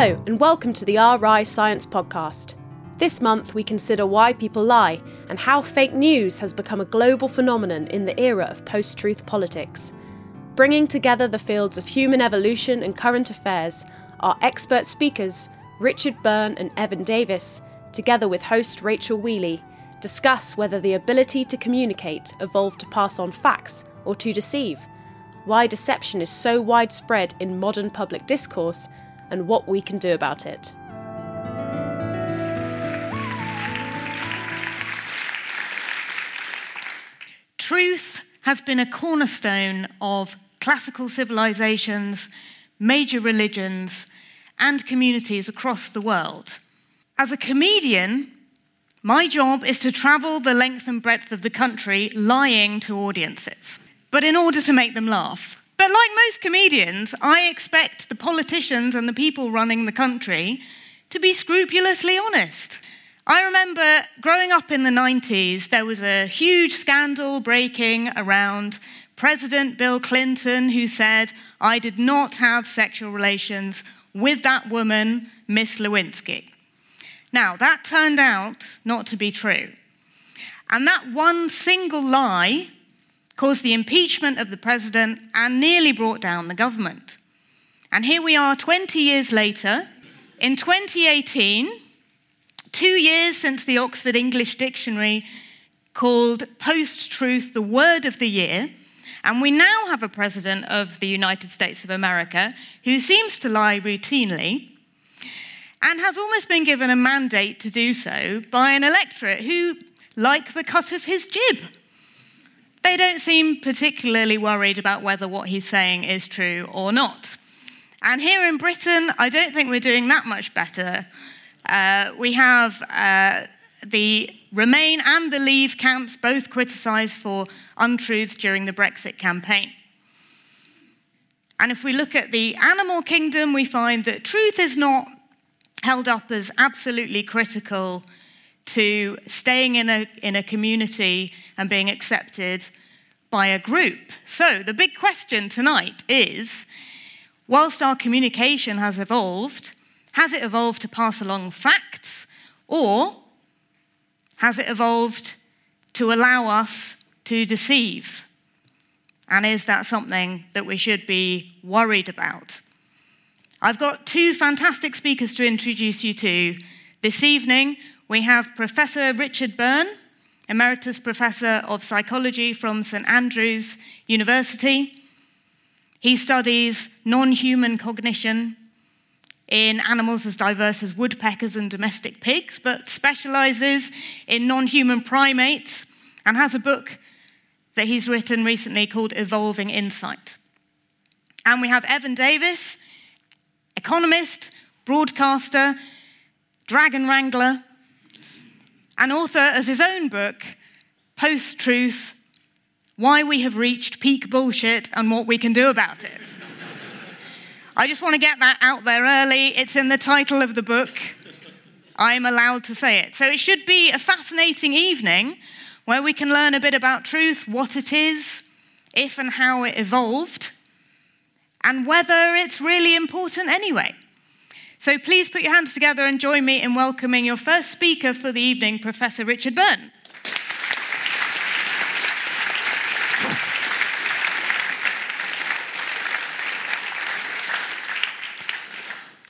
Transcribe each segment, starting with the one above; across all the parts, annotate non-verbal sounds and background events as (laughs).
Hello, and welcome to the RI Science Podcast. This month, we consider why people lie and how fake news has become a global phenomenon in the era of post truth politics. Bringing together the fields of human evolution and current affairs, our expert speakers, Richard Byrne and Evan Davis, together with host Rachel Wheely, discuss whether the ability to communicate evolved to pass on facts or to deceive, why deception is so widespread in modern public discourse, and what we can do about it. Truth has been a cornerstone of classical civilizations, major religions, and communities across the world. As a comedian, my job is to travel the length and breadth of the country lying to audiences, but in order to make them laugh. But like most comedians, I expect the politicians and the people running the country to be scrupulously honest. I remember growing up in the 90s, there was a huge scandal breaking around President Bill Clinton, who said, I did not have sexual relations with that woman, Miss Lewinsky. Now, that turned out not to be true. And that one single lie caused the impeachment of the president and nearly brought down the government. And here we are 20 years later. In 2018, two years since the Oxford English Dictionary called post truth the word of the year, and we now have a president of the United States of America who seems to lie routinely and has almost been given a mandate to do so by an electorate who like the cut of his jib. They don't seem particularly worried about whether what he's saying is true or not. And here in Britain, I don't think we're doing that much better. Uh, we have uh, the Remain and the Leave camps both criticised for untruths during the Brexit campaign. And if we look at the animal kingdom, we find that truth is not held up as absolutely critical to staying in a, in a community and being accepted by a group. So, the big question tonight is whilst our communication has evolved, has it evolved to pass along facts or has it evolved to allow us to deceive? And is that something that we should be worried about? I've got two fantastic speakers to introduce you to. This evening, we have Professor Richard Byrne, Emeritus Professor of Psychology from St Andrews University. He studies non human cognition in animals as diverse as woodpeckers and domestic pigs, but specializes in non human primates and has a book that he's written recently called Evolving Insight. And we have Evan Davis, economist, broadcaster, dragon wrangler, and author of his own book, Post Truth Why We Have Reached Peak Bullshit and What We Can Do About It. I just want to get that out there early. It's in the title of the book. I'm allowed to say it. So it should be a fascinating evening where we can learn a bit about truth, what it is, if and how it evolved, and whether it's really important anyway. So please put your hands together and join me in welcoming your first speaker for the evening, Professor Richard Byrne.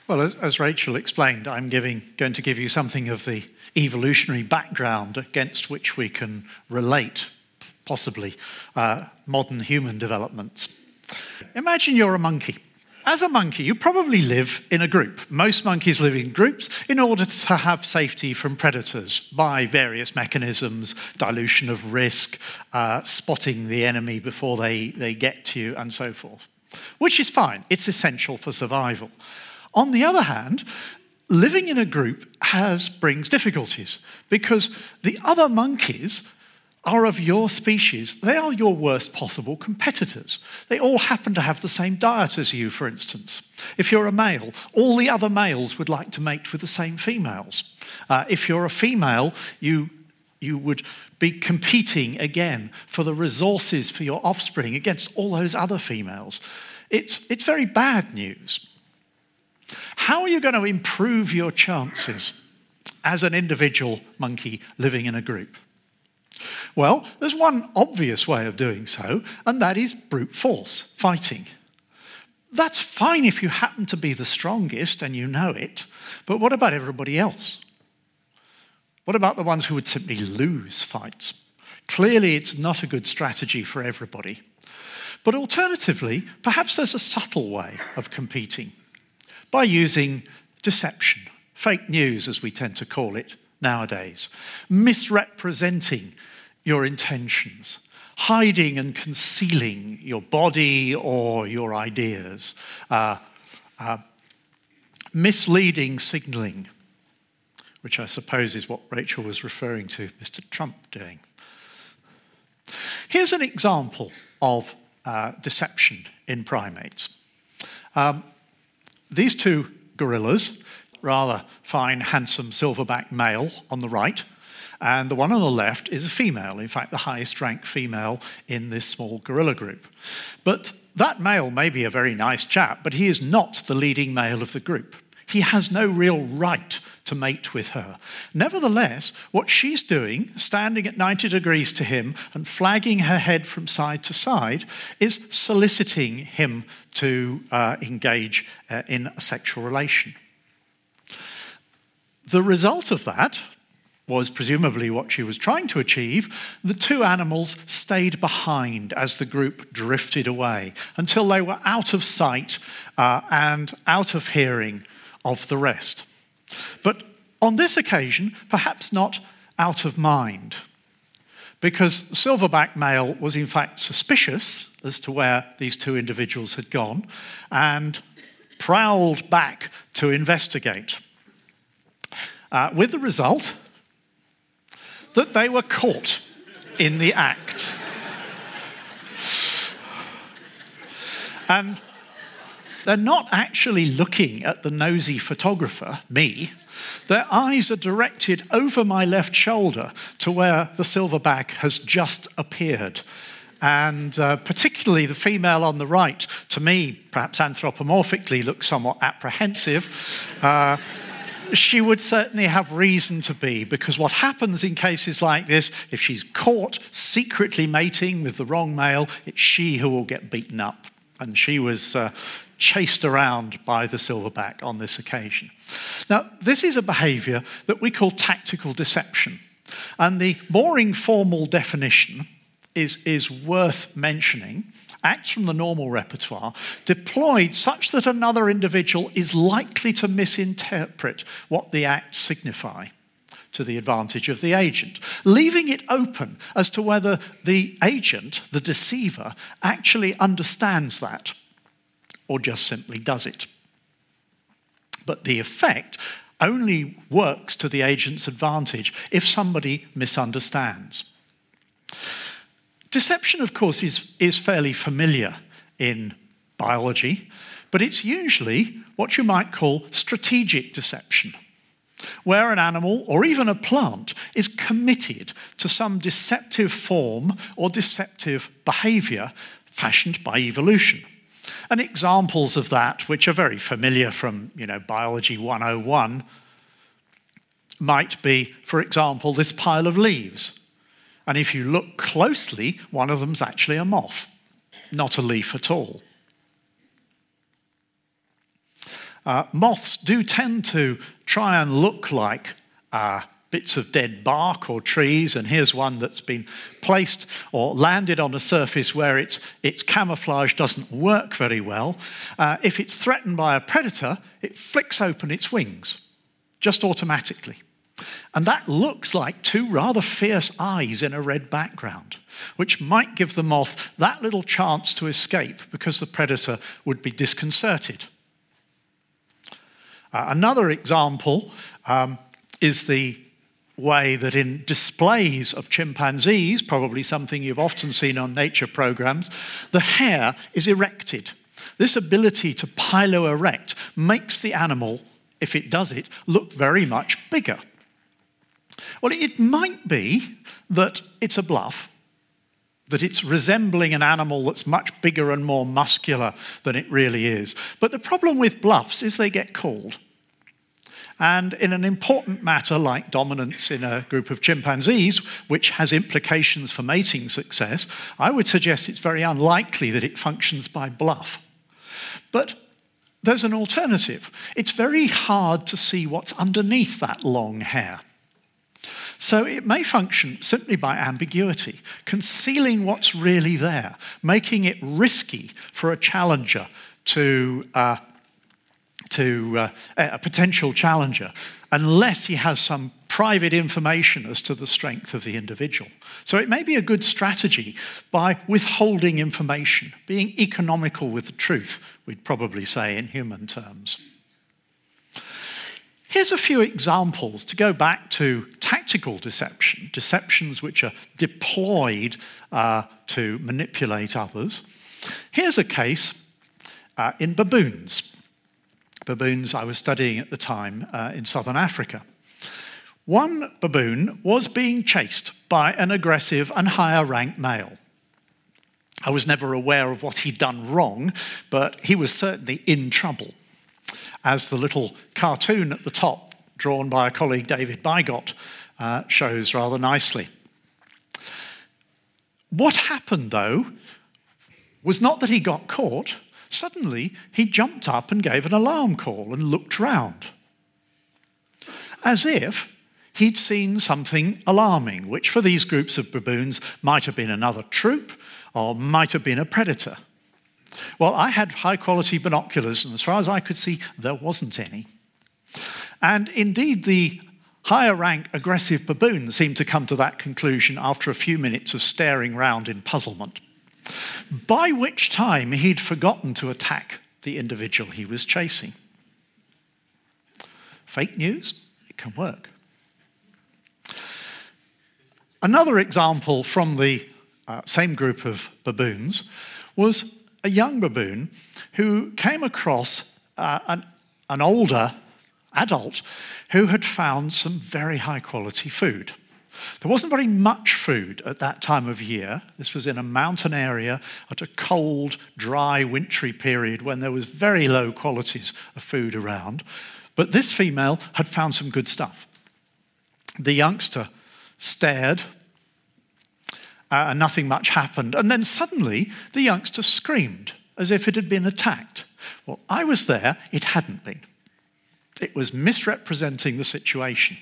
Well, as, Rachel explained, I'm giving, going to give you something of the evolutionary background against which we can relate, possibly, uh, modern human developments. Imagine you're a monkey. As a monkey, you probably live in a group. Most monkeys live in groups in order to have safety from predators by various mechanisms dilution of risk, uh, spotting the enemy before they, they get to you, and so forth, which is fine. It's essential for survival. On the other hand, living in a group has brings difficulties because the other monkeys are of your species. They are your worst possible competitors. They all happen to have the same diet as you, for instance. If you're a male, all the other males would like to mate with the same females. Uh, if you're a female, you you would be competing again for the resources for your offspring against all those other females. It's, it's very bad news. How are you going to improve your chances as an individual monkey living in a group? Well, there's one obvious way of doing so, and that is brute force, fighting. That's fine if you happen to be the strongest and you know it, but what about everybody else? What about the ones who would simply lose fights? Clearly, it's not a good strategy for everybody. But alternatively, perhaps there's a subtle way of competing by using deception, fake news, as we tend to call it nowadays, misrepresenting your intentions, hiding and concealing your body or your ideas, uh, uh, misleading signaling, which I suppose is what Rachel was referring to Mr. Trump doing. Here's an example of uh, deception in primates. Um, these two gorillas, rather fine, handsome silverback male on the right, and the one on the left is a female, in fact, the highest ranked female in this small gorilla group. But that male may be a very nice chap, but he is not the leading male of the group. He has no real right to mate with her. Nevertheless, what she's doing, standing at 90 degrees to him and flagging her head from side to side, is soliciting him to uh, engage uh, in a sexual relation. The result of that, was presumably what she was trying to achieve, the two animals stayed behind as the group drifted away until they were out of sight uh, and out of hearing of the rest. But on this occasion, perhaps not out of mind, because silverback male was in fact suspicious as to where these two individuals had gone and prowled back to investigate. Uh, with the result that they were caught in the act. and they're not actually looking at the nosy photographer, me. Their eyes are directed over my left shoulder to where the silverback has just appeared. And uh, particularly the female on the right, to me, perhaps anthropomorphically, looks somewhat apprehensive. Uh, she would certainly have reason to be, because what happens in cases like this, if she's caught secretly mating with the wrong male, it's she who will get beaten up. And she was uh, chased around by the silverback on this occasion. Now, this is a behavior that we call tactical deception. And the more informal definition is, is worth mentioning acts from the normal repertoire deployed such that another individual is likely to misinterpret what the acts signify to the advantage of the agent, leaving it open as to whether the agent, the deceiver, actually understands that or just simply does it. But the effect only works to the agent's advantage if somebody misunderstands. Deception, of course, is, is fairly familiar in biology, but it's usually what you might call strategic deception, where an animal or even a plant is committed to some deceptive form or deceptive behavior fashioned by evolution. And examples of that, which are very familiar from you know, Biology 101, might be, for example, this pile of leaves and if you look closely, one of them's actually a moth, not a leaf at all. Uh, moths do tend to try and look like uh, bits of dead bark or trees, and here's one that's been placed or landed on a surface where its, its camouflage doesn't work very well. Uh, if it's threatened by a predator, it flicks open its wings just automatically. And that looks like two rather fierce eyes in a red background, which might give the moth that little chance to escape because the predator would be disconcerted. Uh, another example um, is the way that in displays of chimpanzees, probably something you've often seen on nature programs, the hair is erected. This ability to pilo erect makes the animal, if it does it, look very much bigger. Well, it might be that it's a bluff, that it's resembling an animal that's much bigger and more muscular than it really is. But the problem with bluffs is they get called. And in an important matter like dominance in a group of chimpanzees, which has implications for mating success, I would suggest it's very unlikely that it functions by bluff. But there's an alternative. It's very hard to see what's underneath that long hair. So it may function simply by ambiguity, concealing what's really there, making it risky for a challenger to, uh, to uh, a potential challenger, unless he has some private information as to the strength of the individual. So it may be a good strategy by withholding information, being economical with the truth, we'd probably say in human terms. Here's a few examples to go back to tactical deception, deceptions which are deployed uh, to manipulate others. Here's a case uh, in baboons. Baboons I was studying at the time uh, in southern Africa. One baboon was being chased by an aggressive and higher ranked male. I was never aware of what he'd done wrong, but he was certainly in trouble as the little cartoon at the top, drawn by a colleague, David Bygott, uh, shows rather nicely. What happened, though, was not that he got caught. Suddenly, he jumped up and gave an alarm call and looked round, as if he'd seen something alarming, which for these groups of baboons might have been another troop or might have been a predator. Well, I had high quality binoculars, and as far as I could see, there wasn't any. And indeed, the higher rank aggressive baboon seemed to come to that conclusion after a few minutes of staring round in puzzlement, by which time he'd forgotten to attack the individual he was chasing. Fake news, it can work. Another example from the uh, same group of baboons was a young baboon who came across uh, an, an older adult who had found some very high quality food. There wasn't very much food at that time of year. This was in a mountain area at a cold, dry, wintry period when there was very low qualities of food around. But this female had found some good stuff. The youngster stared uh, and nothing much happened. And then suddenly the youngster screamed as if it had been attacked. Well, I was there, it hadn't been. It was misrepresenting the situation.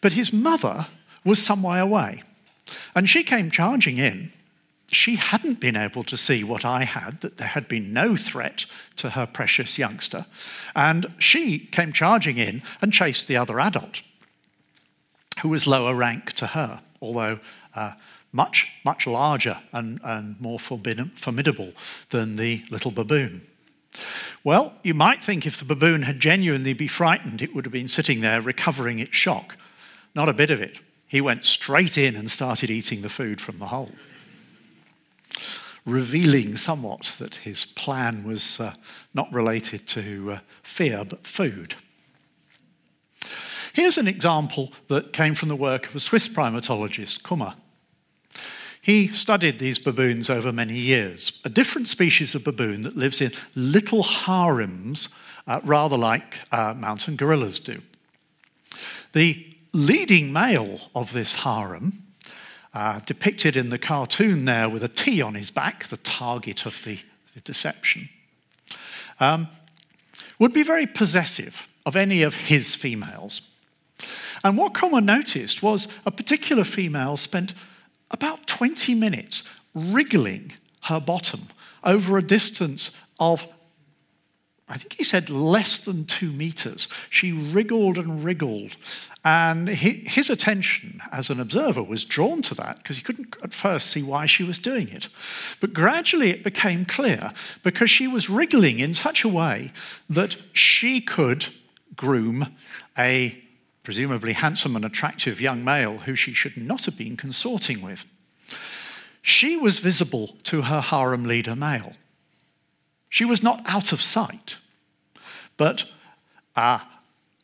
But his mother was some way away, and she came charging in. She hadn't been able to see what I had, that there had been no threat to her precious youngster. And she came charging in and chased the other adult, who was lower rank to her, although uh, much, much larger and, and more formidable than the little baboon. Well, you might think if the baboon had genuinely been frightened, it would have been sitting there recovering its shock. Not a bit of it. He went straight in and started eating the food from the hole, revealing somewhat that his plan was uh, not related to uh, fear but food. Here's an example that came from the work of a Swiss primatologist, Kummer. He studied these baboons over many years, a different species of baboon that lives in little harems, uh, rather like uh, mountain gorillas do. The leading male of this harem, uh, depicted in the cartoon there with a T on his back, the target of the, the deception, um, would be very possessive of any of his females. And what Kummer noticed was a particular female spent about 20 minutes wriggling her bottom over a distance of, I think he said less than two meters. She wriggled and wriggled. And his attention as an observer was drawn to that because he couldn't at first see why she was doing it. But gradually it became clear because she was wriggling in such a way that she could groom a presumably handsome and attractive young male who she should not have been consorting with. She was visible to her harem leader male. She was not out of sight, but uh,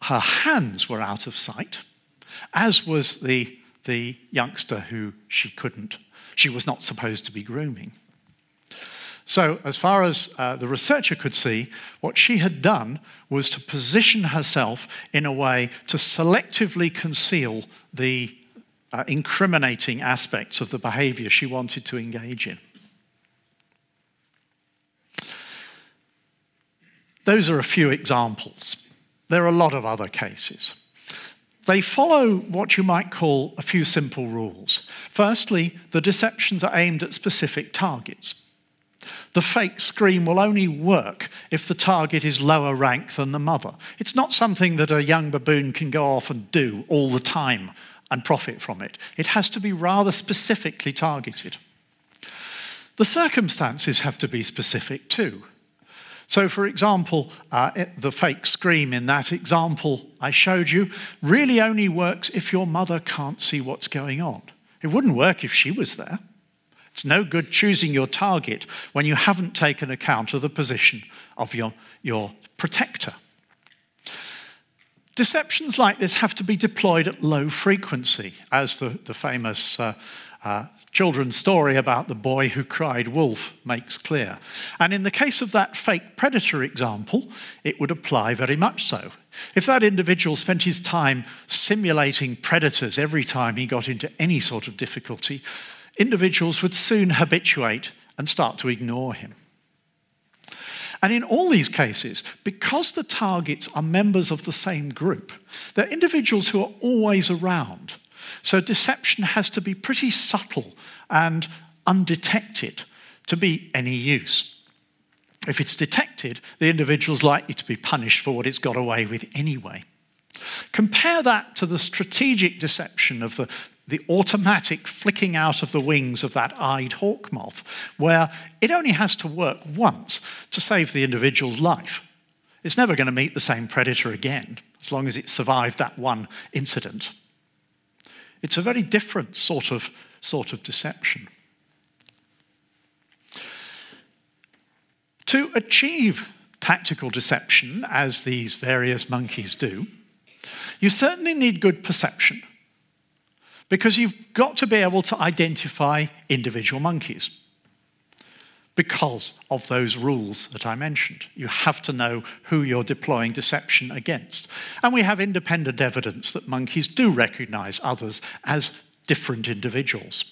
her hands were out of sight, as was the, the youngster who she couldn't she was not supposed to be grooming. So, as far as uh, the researcher could see, what she had done was to position herself in a way to selectively conceal the uh, incriminating aspects of the behavior she wanted to engage in. Those are a few examples. There are a lot of other cases. They follow what you might call a few simple rules. Firstly, the deceptions are aimed at specific targets. The fake scream will only work if the target is lower rank than the mother. It's not something that a young baboon can go off and do all the time and profit from it. It has to be rather specifically targeted. The circumstances have to be specific too. So, for example, uh, the fake scream in that example I showed you really only works if your mother can't see what's going on. It wouldn't work if she was there. It's no good choosing your target when you haven't taken account of the position of your, your protector. Deceptions like this have to be deployed at low frequency, as the, the famous uh, uh, children's story about the boy who cried wolf makes clear. And in the case of that fake predator example, it would apply very much so. If that individual spent his time simulating predators every time he got into any sort of difficulty, individuals would soon habituate and start to ignore him. And in all these cases, because the targets are members of the same group, they're individuals who are always around. So deception has to be pretty subtle and undetected to be any use. If it's detected, the individual's likely to be punished for what it's got away with anyway. Compare that to the strategic deception of the, the automatic flicking out of the wings of that eyed hawk moth, where it only has to work once to save the individual's life. It's never going to meet the same predator again, as long as it survived that one incident. It's a very different sort of, sort of deception. To achieve tactical deception, as these various monkeys do, you certainly need good perception because you've got to be able to identify individual monkeys because of those rules that I mentioned. You have to know who you're deploying deception against. And we have independent evidence that monkeys do recognize others as different individuals.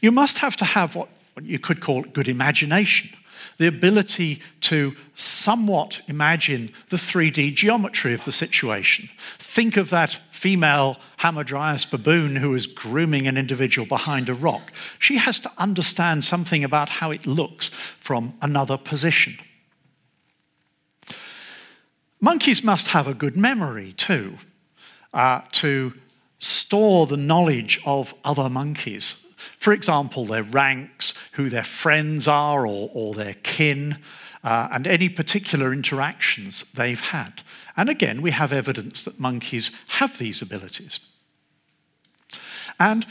You must have to have what you could call good imagination the ability to somewhat imagine the 3D geometry of the situation. Think of that female Hamadryas baboon who is grooming an individual behind a rock. She has to understand something about how it looks from another position. Monkeys must have a good memory too, uh, to store the knowledge of other monkeys for example, their ranks, who their friends are or, or their kin, uh, and any particular interactions they've had. And again, we have evidence that monkeys have these abilities. And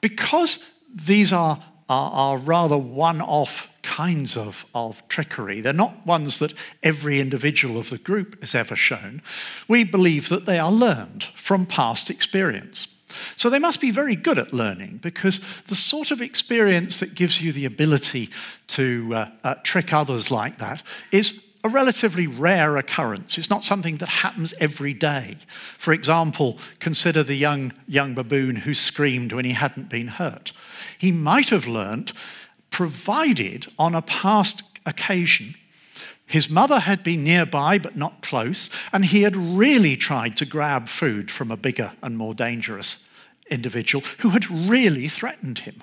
because these are, are, are rather one off kinds of, of trickery, they're not ones that every individual of the group has ever shown, we believe that they are learned from past experience. So they must be very good at learning because the sort of experience that gives you the ability to uh, uh, trick others like that is a relatively rare occurrence. It's not something that happens every day. For example, consider the young, young baboon who screamed when he hadn't been hurt. He might have learnt, provided on a past occasion his mother had been nearby but not close, and he had really tried to grab food from a bigger and more dangerous individual who had really threatened him.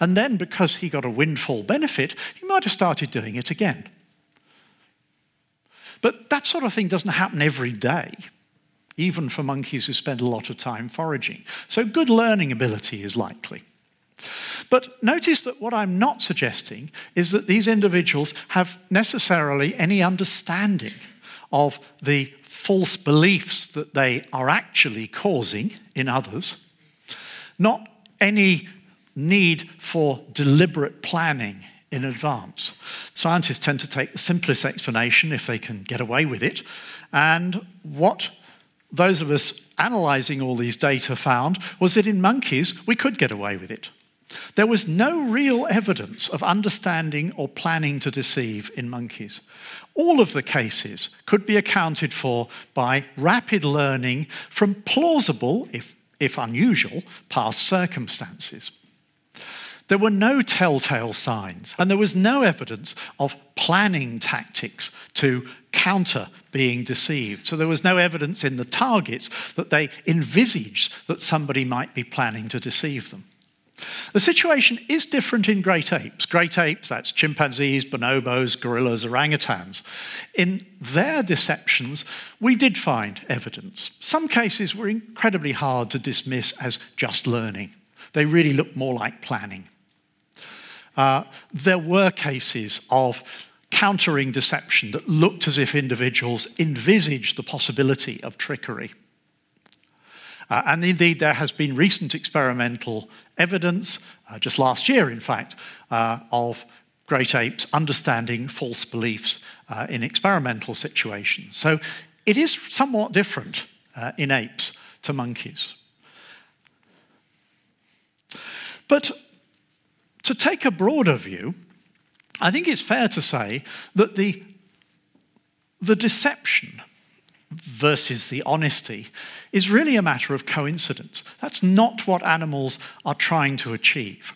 And then, because he got a windfall benefit, he might have started doing it again. But that sort of thing doesn't happen every day, even for monkeys who spend a lot of time foraging. So, good learning ability is likely. But notice that what I'm not suggesting is that these individuals have necessarily any understanding of the false beliefs that they are actually causing in others, not any need for deliberate planning in advance. Scientists tend to take the simplest explanation if they can get away with it, and what those of us analyzing all these data found was that in monkeys we could get away with it. There was no real evidence of understanding or planning to deceive in monkeys. All of the cases could be accounted for by rapid learning from plausible, if, if unusual, past circumstances. There were no telltale signs, and there was no evidence of planning tactics to counter being deceived. So there was no evidence in the targets that they envisaged that somebody might be planning to deceive them. The situation is different in great apes. Great apes, that's chimpanzees, bonobos, gorillas, orangutans. In their deceptions, we did find evidence. Some cases were incredibly hard to dismiss as just learning, they really looked more like planning. Uh, there were cases of countering deception that looked as if individuals envisaged the possibility of trickery. Uh, and indeed, there has been recent experimental evidence, uh, just last year, in fact, uh, of great apes understanding false beliefs uh, in experimental situations. So it is somewhat different uh, in apes to monkeys. But to take a broader view, I think it's fair to say that the, the deception versus the honesty is really a matter of coincidence. That's not what animals are trying to achieve.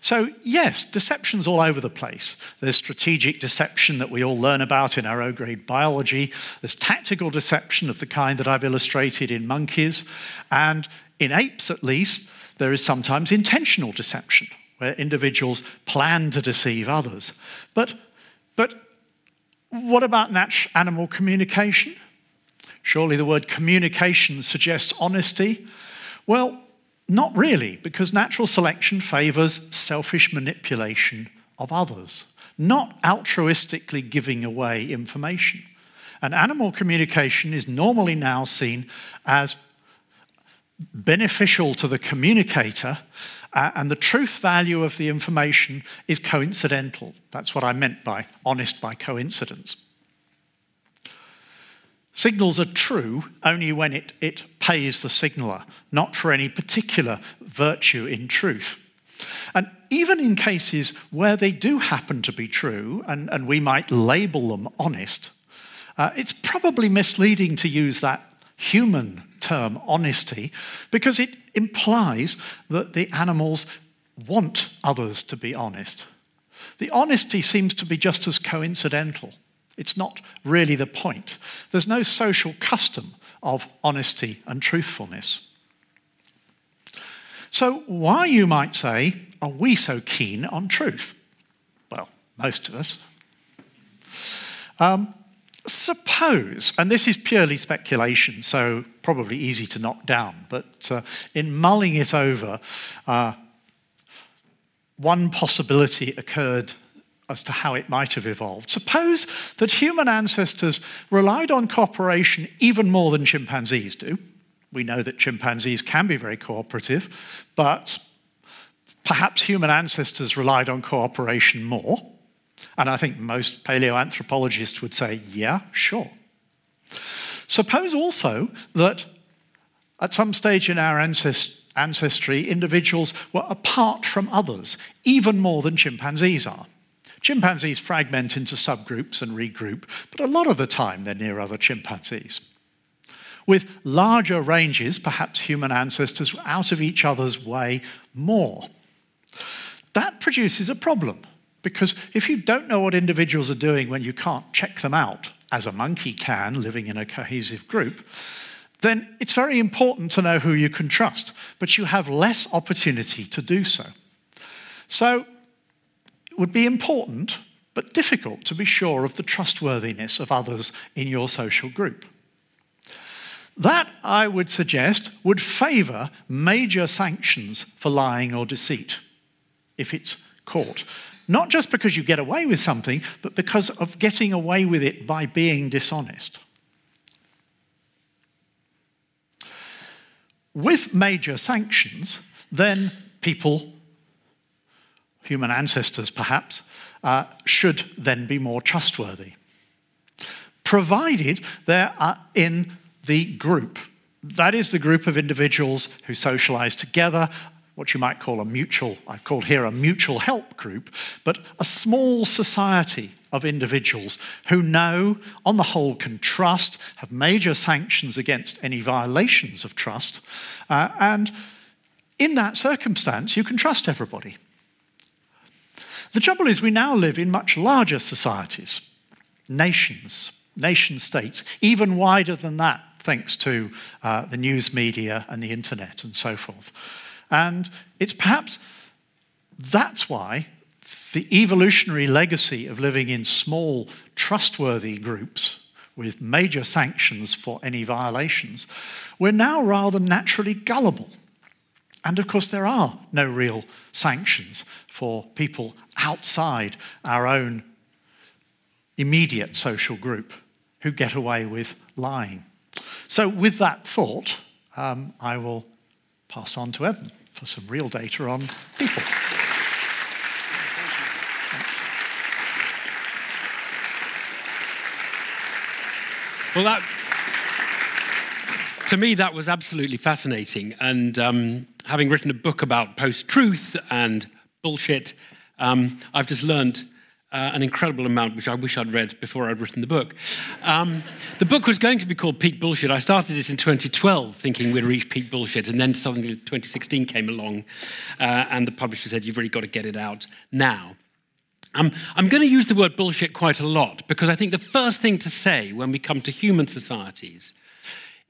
So, yes, deception's all over the place. There's strategic deception that we all learn about in our O grade biology. There's tactical deception of the kind that I've illustrated in monkeys. And in apes, at least, there is sometimes intentional deception where individuals plan to deceive others. But, but what about natural animal communication? Surely the word communication suggests honesty. Well, not really, because natural selection favors selfish manipulation of others, not altruistically giving away information. And animal communication is normally now seen as beneficial to the communicator uh, and the truth value of the information is coincidental. That's what I meant by honest by coincidence. Signals are true only when it, it pays the signaler, not for any particular virtue in truth. And even in cases where they do happen to be true, and, and we might label them honest, uh, it's probably misleading to use that human term, honesty, because it implies that the animals want others to be honest. The honesty seems to be just as coincidental. It's not really the point. There's no social custom of honesty and truthfulness. So, why, you might say, are we so keen on truth? Well, most of us. Um, Suppose, and this is purely speculation, so probably easy to knock down, but uh, in mulling it over, uh, one possibility occurred as to how it might have evolved. Suppose that human ancestors relied on cooperation even more than chimpanzees do. We know that chimpanzees can be very cooperative, but perhaps human ancestors relied on cooperation more. And I think most paleoanthropologists would say, yeah, sure. Suppose also that at some stage in our ancestry, individuals were apart from others, even more than chimpanzees are. Chimpanzees fragment into subgroups and regroup, but a lot of the time they're near other chimpanzees. With larger ranges, perhaps human ancestors were out of each other's way more. That produces a problem because if you don't know what individuals are doing when you can't check them out, as a monkey can living in a cohesive group, then it's very important to know who you can trust, but you have less opportunity to do so. So would be important, but difficult to be sure of the trustworthiness of others in your social group. That, I would suggest, would favour major sanctions for lying or deceit if it's caught. Not just because you get away with something, but because of getting away with it by being dishonest. With major sanctions, then people, human ancestors perhaps, uh, should then be more trustworthy. Provided they are in the group. That is the group of individuals who socialize together what you might call a mutual, I've called here a mutual help group, but a small society of individuals who know, on the whole, can trust, have major sanctions against any violations of trust, uh, and in that circumstance, you can trust everybody. The trouble is, we now live in much larger societies, nations, nation states, even wider than that, thanks to uh, the news media and the internet and so forth. And it's perhaps that's why the evolutionary legacy of living in small, trustworthy groups with major sanctions for any violations, we're now rather naturally gullible. And of course, there are no real sanctions for people outside our own immediate social group who get away with lying. So, with that thought, um, I will pass on to Evan for some real data on people. Well, that, to me, that was absolutely fascinating. And um, having written a book about post truth and bullshit, um, I've just learned uh, an incredible amount, which I wish I'd read before I'd written the book. Um, the book was going to be called Peak Bullshit. I started it in 2012 thinking we'd reach peak bullshit, and then suddenly 2016 came along, uh, and the publisher said, You've really got to get it out now. Um, I'm going to use the word bullshit quite a lot because I think the first thing to say when we come to human societies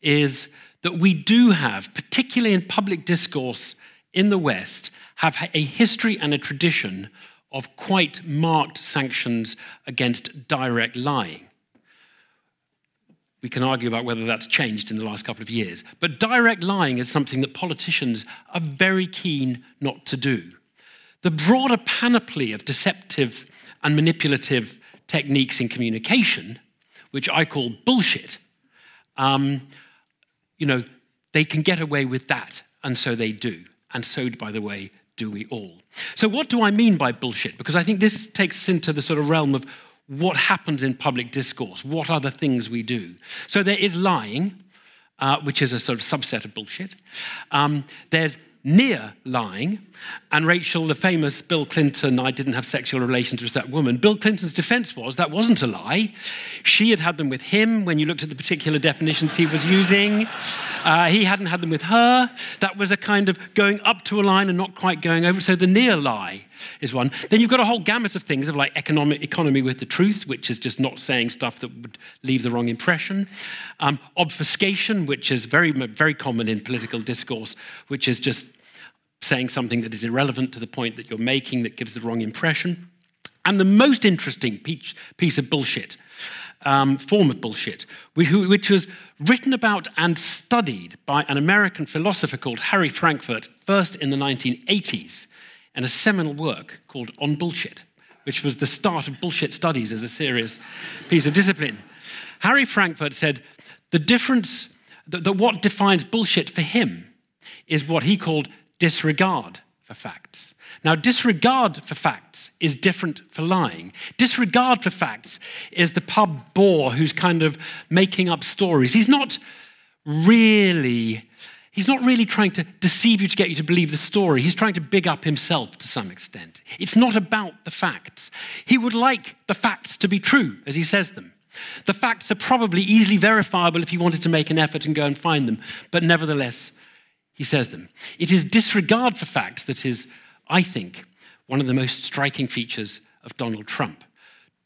is that we do have, particularly in public discourse in the West, have a history and a tradition of quite marked sanctions against direct lying. We can argue about whether that's changed in the last couple of years. But direct lying is something that politicians are very keen not to do. The broader panoply of deceptive and manipulative techniques in communication, which I call bullshit, um, you know, they can get away with that, and so they do. And so, by the way, do we all. So, what do I mean by bullshit? Because I think this takes us into the sort of realm of what happens in public discourse, what are the things we do. So, there is lying, uh, which is a sort of subset of bullshit. Um, there's near lying. And Rachel, the famous Bill Clinton, I didn't have sexual relations with that woman. Bill Clinton's defense was that wasn't a lie. She had had them with him when you looked at the particular definitions he was using. Uh, he hadn't had them with her. That was a kind of going up to a line and not quite going over. So the near lie is one. Then you've got a whole gamut of things of like economic economy with the truth, which is just not saying stuff that would leave the wrong impression. Um, obfuscation, which is very, very common in political discourse, which is just saying something that is irrelevant to the point that you're making that gives the wrong impression. And the most interesting piece of bullshit, um, form of bullshit, which was written about and studied by an American philosopher called Harry Frankfurt, first in the 1980s, in a seminal work called On Bullshit, which was the start of bullshit studies as a serious piece of discipline. Harry Frankfurt said the difference, that, that what defines bullshit for him is what he called disregard for facts. Now, disregard for facts is different for lying. Disregard for facts is the pub bore who's kind of making up stories. He's not really He's not really trying to deceive you to get you to believe the story. He's trying to big up himself to some extent. It's not about the facts. He would like the facts to be true as he says them. The facts are probably easily verifiable if he wanted to make an effort and go and find them, but nevertheless, he says them. It is disregard for facts that is, I think, one of the most striking features of Donald Trump.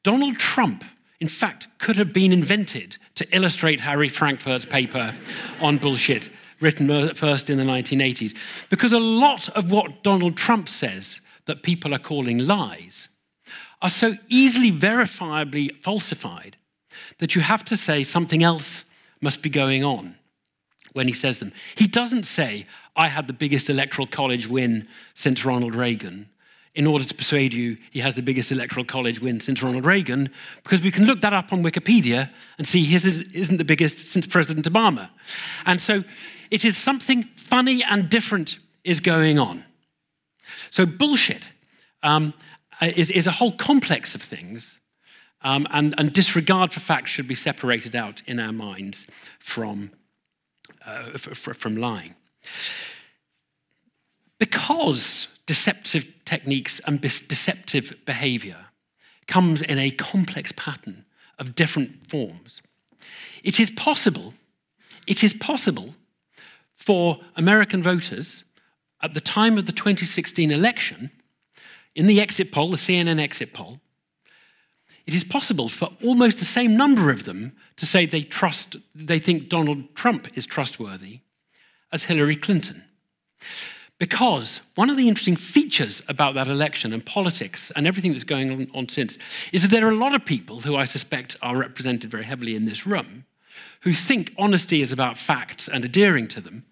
Donald Trump, in fact, could have been invented to illustrate Harry Frankfurt's paper on bullshit, written first in the 1980s, because a lot of what Donald Trump says that people are calling lies are so easily verifiably falsified that you have to say something else must be going on when he says them. He doesn't say, I had the biggest electoral college win since Ronald Reagan, in order to persuade you he has the biggest electoral college win since Ronald Reagan, because we can look that up on Wikipedia and see his isn't the biggest since President Obama. And so it is something funny and different is going on. So bullshit um, is, is a whole complex of things. Um, and, and disregard for facts should be separated out in our minds from uh, from lying. Because deceptive techniques and deceptive behavior comes in a complex pattern of different forms, it is possible, it is possible for American voters at the time of the 2016 election, in the exit poll, the CNN exit poll, it is possible for almost the same number of them to say they trust, they think Donald Trump is trustworthy as Hillary Clinton. Because one of the interesting features about that election and politics and everything that's going on, since is that there are a lot of people who I suspect are represented very heavily in this room who think honesty is about facts and adhering to them.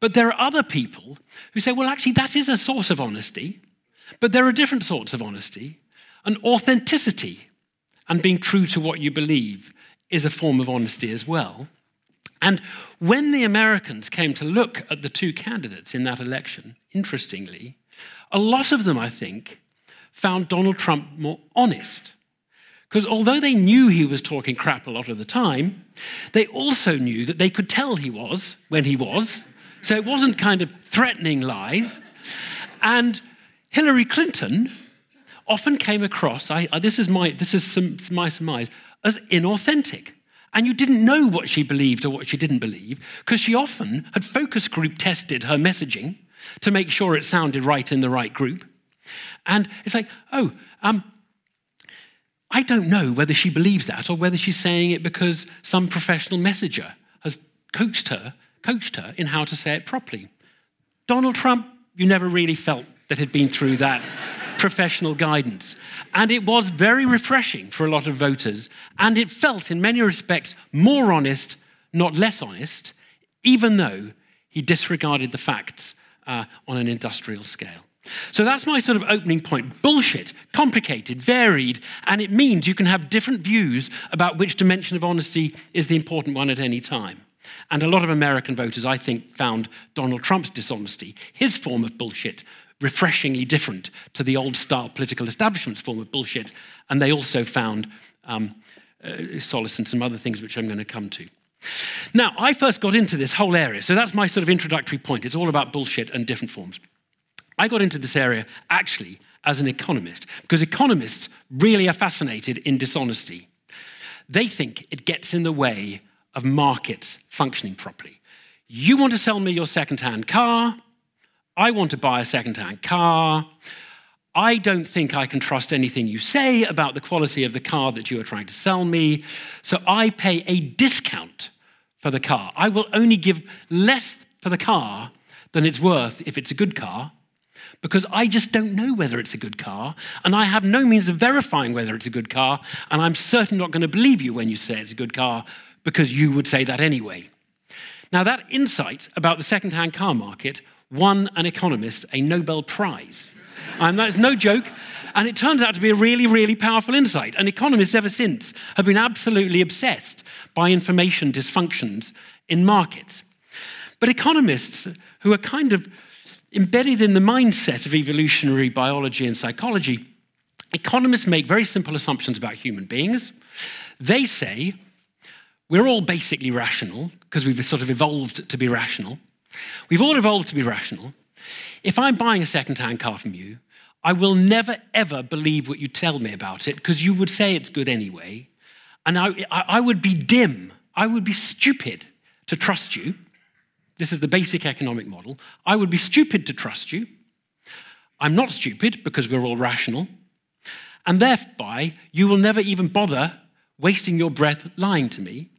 But there are other people who say, well, actually, that is a source of honesty, but there are different sorts of honesty. And authenticity and being true to what you believe is a form of honesty as well. And when the Americans came to look at the two candidates in that election, interestingly, a lot of them, I think, found Donald Trump more honest. Because although they knew he was talking crap a lot of the time, they also knew that they could tell he was when he was. So it wasn't kind of threatening lies. And Hillary Clinton often came across, I, this is, my, this is some, my surmise, as inauthentic. And you didn't know what she believed or what she didn't believe, because she often had focus group tested her messaging to make sure it sounded right in the right group. And it's like, oh, um, I don't know whether she believes that or whether she's saying it because some professional messenger has coached her, coached her in how to say it properly. Donald Trump, you never really felt that had been through that professional guidance. And it was very refreshing for a lot of voters. And it felt, in many respects, more honest, not less honest, even though he disregarded the facts uh, on an industrial scale. So that's my sort of opening point. Bullshit, complicated, varied, and it means you can have different views about which dimension of honesty is the important one at any time. And a lot of American voters, I think, found Donald Trump's dishonesty, his form of bullshit, refreshingly different to the old style political establishment's form of bullshit. And they also found um, uh, solace in some other things which I'm going to come to. Now, I first got into this whole area, so that's my sort of introductory point. It's all about bullshit and different forms. I got into this area actually as an economist, because economists really are fascinated in dishonesty. They think it gets in the way of markets functioning properly. You want to sell me your second-hand car, I want to buy a second-hand car. I don't think I can trust anything you say about the quality of the car that you are trying to sell me. So I pay a discount for the car. I will only give less for the car than it's worth if it's a good car because I just don't know whether it's a good car and I have no means of verifying whether it's a good car and I'm certainly not going to believe you when you say it's a good car because you would say that anyway. Now, that insight about the second hand car market won an economist a Nobel Prize. And that's no joke. And it turns out to be a really, really powerful insight. And economists ever since have been absolutely obsessed by information dysfunctions in markets. But economists who are kind of embedded in the mindset of evolutionary biology and psychology, economists make very simple assumptions about human beings. They say we're all basically rational because we've sort of evolved to be rational. We've all evolved to be rational. If I'm buying a second-hand car from you, I will never, ever believe what you tell me about it because you would say it's good anyway. And I, I would be dim, I would be stupid to trust you. This is the basic economic model. I would be stupid to trust you. I'm not stupid because we're all rational. And thereby, you will never even bother wasting your breath lying to me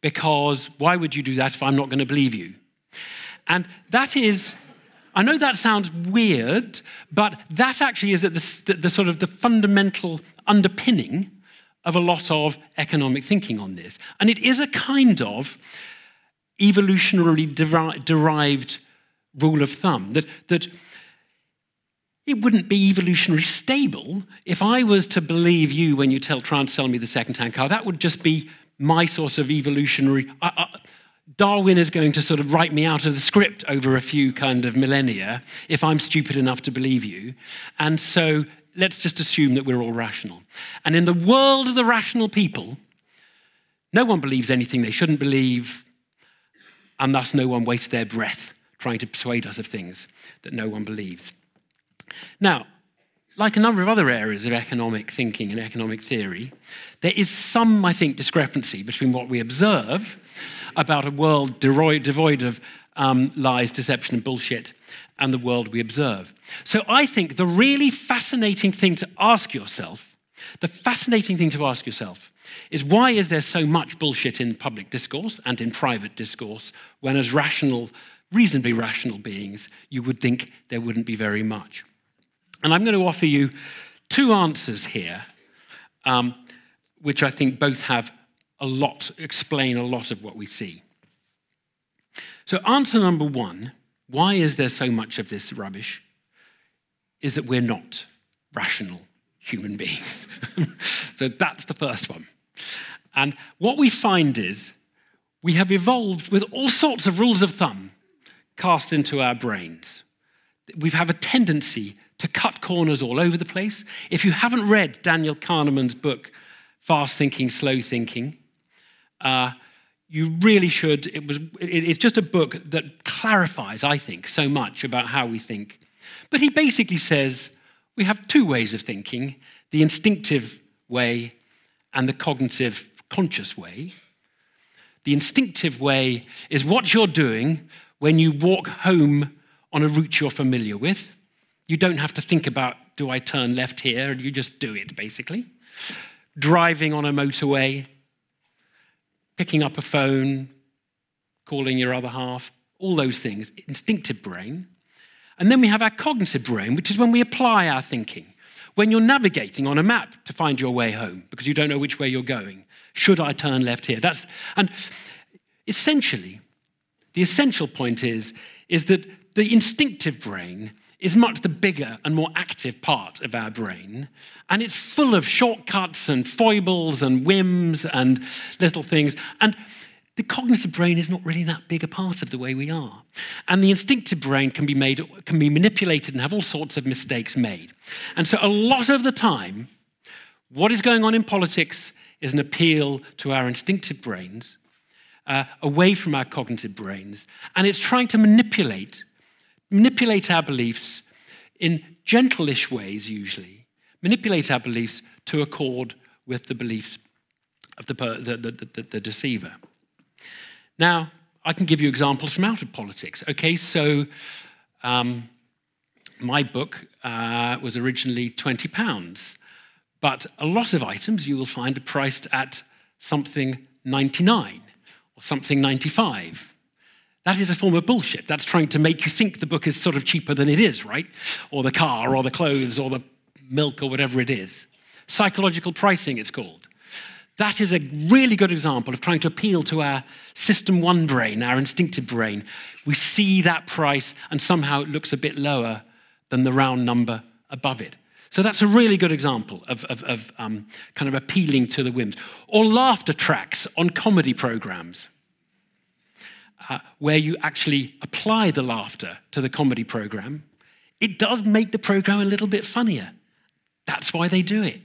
because why would you do that if I'm not going to believe you? And that is, I know that sounds weird, but that actually is the, the, the sort of the fundamental underpinning of a lot of economic thinking on this. And it is a kind of evolutionarily deri- derived rule of thumb that, that it wouldn't be evolutionarily stable if I was to believe you when you tell, try and sell me the second-hand car. That would just be my sort of evolutionary. Darwin is going to sort of write me out of the script over a few kind of millennia if I'm stupid enough to believe you. And so let's just assume that we're all rational. And in the world of the rational people, no one believes anything they shouldn't believe, and thus no one wastes their breath trying to persuade us of things that no one believes. Now, like a number of other areas of economic thinking and economic theory, there is some, I think, discrepancy between what we observe about a world devoid of um, lies, deception, and bullshit and the world we observe. So I think the really fascinating thing to ask yourself, the fascinating thing to ask yourself, is why is there so much bullshit in public discourse and in private discourse when, as rational, reasonably rational beings, you would think there wouldn't be very much? And I'm going to offer you two answers here, um, which I think both have a lot, explain a lot of what we see. So, answer number one why is there so much of this rubbish? Is that we're not rational human (laughs) beings. so, that's the first one. And what we find is we have evolved with all sorts of rules of thumb cast into our brains. We have a tendency to cut corners all over the place. If you haven't read Daniel Kahneman's book, Fast Thinking, Slow Thinking, uh, you really should. It was, it, it's just a book that clarifies, I think, so much about how we think. But he basically says we have two ways of thinking the instinctive way and the cognitive, conscious way. The instinctive way is what you're doing when you walk home on a route you're familiar with. You don't have to think about, do I turn left here? You just do it, basically. Driving on a motorway, picking up a phone, calling your other half, all those things, instinctive brain. And then we have our cognitive brain, which is when we apply our thinking. When you're navigating on a map to find your way home because you don't know which way you're going, should I turn left here? That's, and essentially, the essential point is, is that the instinctive brain is much the bigger and more active part of our brain. And it's full of shortcuts and foibles and whims and little things. And the cognitive brain is not really that big a part of the way we are. And the instinctive brain can be made, can be manipulated and have all sorts of mistakes made. And so a lot of the time, what is going on in politics is an appeal to our instinctive brains, uh, away from our cognitive brains, and it's trying to manipulate manipulate our beliefs in gentleish ways, usually, manipulate our beliefs to accord with the beliefs of the, the, the, the, deceiver. Now, I can give you examples from out of politics. Okay, so um, my book uh, was originally 20 pounds, but a lot of items you will find are priced at something 99 or something 95 that is a form of bullshit. That's trying to make you think the book is sort of cheaper than it is, right? Or the car, or the clothes, or the milk, or whatever it is. Psychological pricing, it's called. That is a really good example of trying to appeal to our system one brain, our instinctive brain. We see that price, and somehow it looks a bit lower than the round number above it. So that's a really good example of, of, of um, kind of appealing to the whims. Or laughter tracks on comedy programs uh, where you actually apply the laughter to the comedy program, it does make the program a little bit funnier. That's why they do it.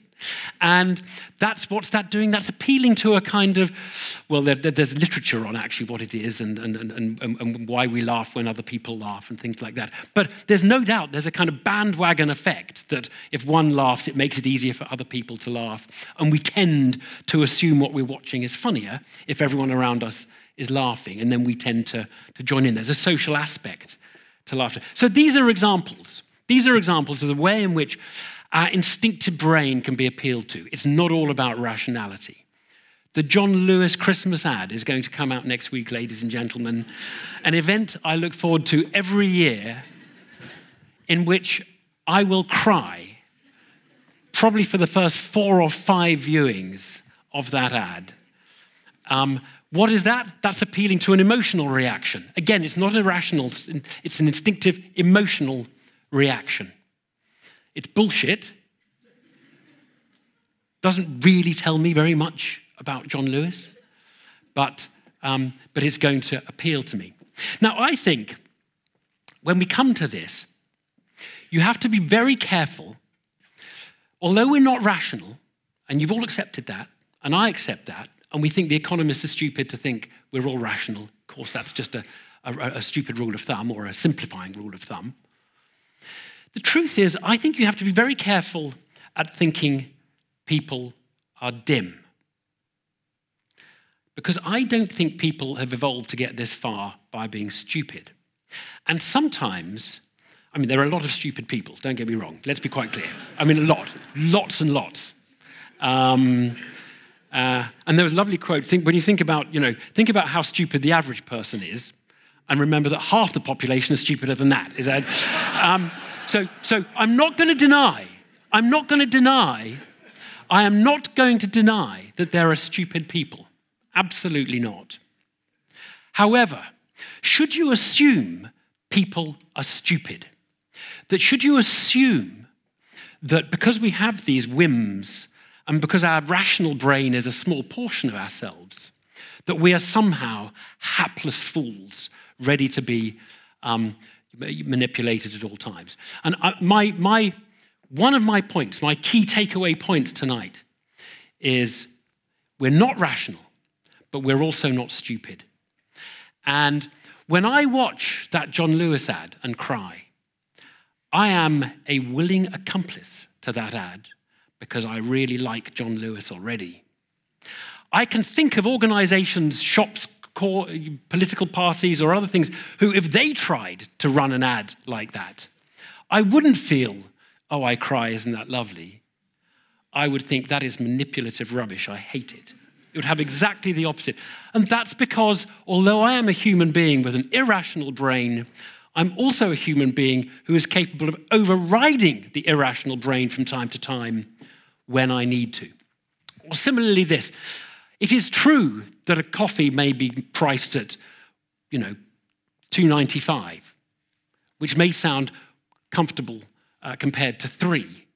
And that's what's that doing? That's appealing to a kind of, well, there, there's literature on actually what it is and, and, and, and, and why we laugh when other people laugh and things like that. But there's no doubt there's a kind of bandwagon effect that if one laughs, it makes it easier for other people to laugh. And we tend to assume what we're watching is funnier if everyone around us is laughing, and then we tend to, to join in. There's a social aspect to laughter. So these are examples. These are examples of the way in which our instinctive brain can be appealed to. It's not all about rationality. The John Lewis Christmas ad is going to come out next week, ladies and gentlemen. An event I look forward to every year in which I will cry, probably for the first four or five viewings of that ad. Um, what is that? That's appealing to an emotional reaction. Again, it's not irrational, it's an instinctive emotional reaction. It's bullshit. Doesn't really tell me very much about John Lewis, but, um, but it's going to appeal to me. Now, I think when we come to this, you have to be very careful. Although we're not rational, and you've all accepted that, and I accept that, and we think the economists are stupid to think we're all rational. Of course, that's just a, a, a, stupid rule of thumb or a simplifying rule of thumb. The truth is, I think you have to be very careful at thinking people are dim. Because I don't think people have evolved to get this far by being stupid. And sometimes, I mean, there are a lot of stupid people, don't get me wrong. Let's be quite clear. I mean, a lot, lots and lots. Um, uh, and there was a lovely quote think, when you think about, you know, think about how stupid the average person is, and remember that half the population is stupider than that. Is that? (laughs) Um, so, so I'm not going to deny, I'm not going to deny, I am not going to deny that there are stupid people. Absolutely not. However, should you assume people are stupid? That should you assume that because we have these whims and because our rational brain is a small portion of ourselves, that we are somehow hapless fools ready to be um, manipulated at all times. And my, my, one of my points, my key takeaway points tonight is we're not rational, but we're also not stupid. And when I watch that John Lewis ad and cry, I am a willing accomplice to that ad because I really like John Lewis already. I can think of organizations, shops, political parties, or other things who, if they tried to run an ad like that, I wouldn't feel, oh, I cry, isn't that lovely? I would think that is manipulative rubbish. I hate it. It would have exactly the opposite. And that's because, although I am a human being with an irrational brain, I'm also a human being who is capable of overriding the irrational brain from time to time when I need to. Or similarly, this it is true that a coffee may be priced at, you know, 2.95, which may sound comfortable uh, compared to three.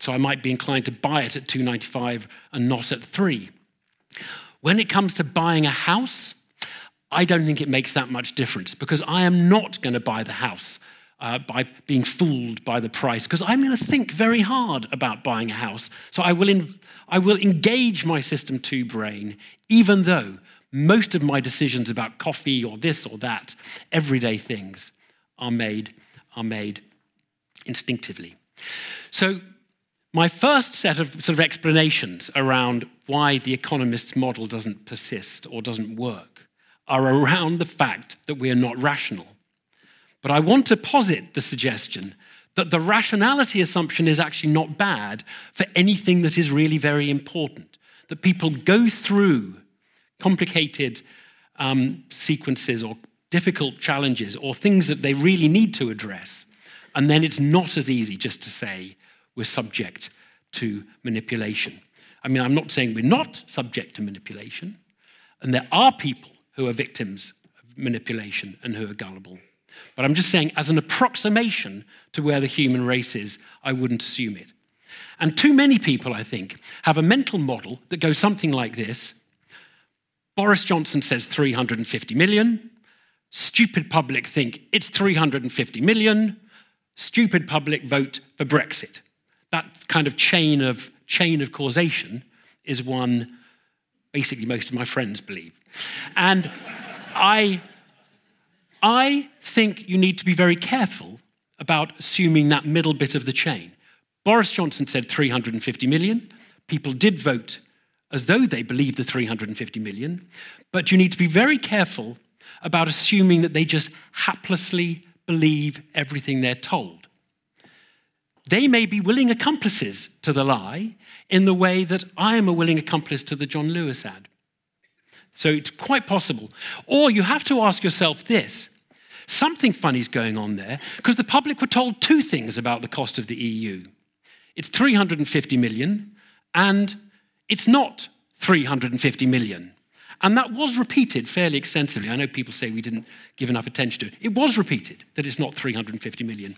So I might be inclined to buy it at 2.95 and not at three. When it comes to buying a house, I don't think it makes that much difference because I am not going to buy the house uh, by being fooled by the price because I'm going to think very hard about buying a house. So I will, in, I will engage my system two brain, even though most of my decisions about coffee or this or that, everyday things, are made, are made instinctively. So my first set of sort of explanations around why the economist's model doesn't persist or doesn't work are around the fact that we are not rational. But I want to posit the suggestion that the rationality assumption is actually not bad for anything that is really very important. That people go through complicated um, sequences or difficult challenges or things that they really need to address. And then it's not as easy just to say, we're subject to manipulation. I mean, I'm not saying we're not subject to manipulation, and there are people who are victims of manipulation and who are gullible. But I'm just saying, as an approximation to where the human race is, I wouldn't assume it. And too many people, I think, have a mental model that goes something like this Boris Johnson says 350 million. Stupid public think it's 350 million. Stupid public vote for Brexit that kind of chain of chain of causation is one basically most of my friends believe. And I, I think you need to be very careful about assuming that middle bit of the chain. Boris Johnson said 350 million. People did vote as though they believed the 350 million, but you need to be very careful about assuming that they just haplessly believe everything they're told they may be willing accomplices to the lie in the way that I am a willing accomplice to the John Lewis ad. So it's quite possible. Or you have to ask yourself this something funny is going on there because the public were told two things about the cost of the EU it's 350 million, and it's not 350 million. And that was repeated fairly extensively. I know people say we didn't give enough attention to it. It was repeated that it's not 350 million.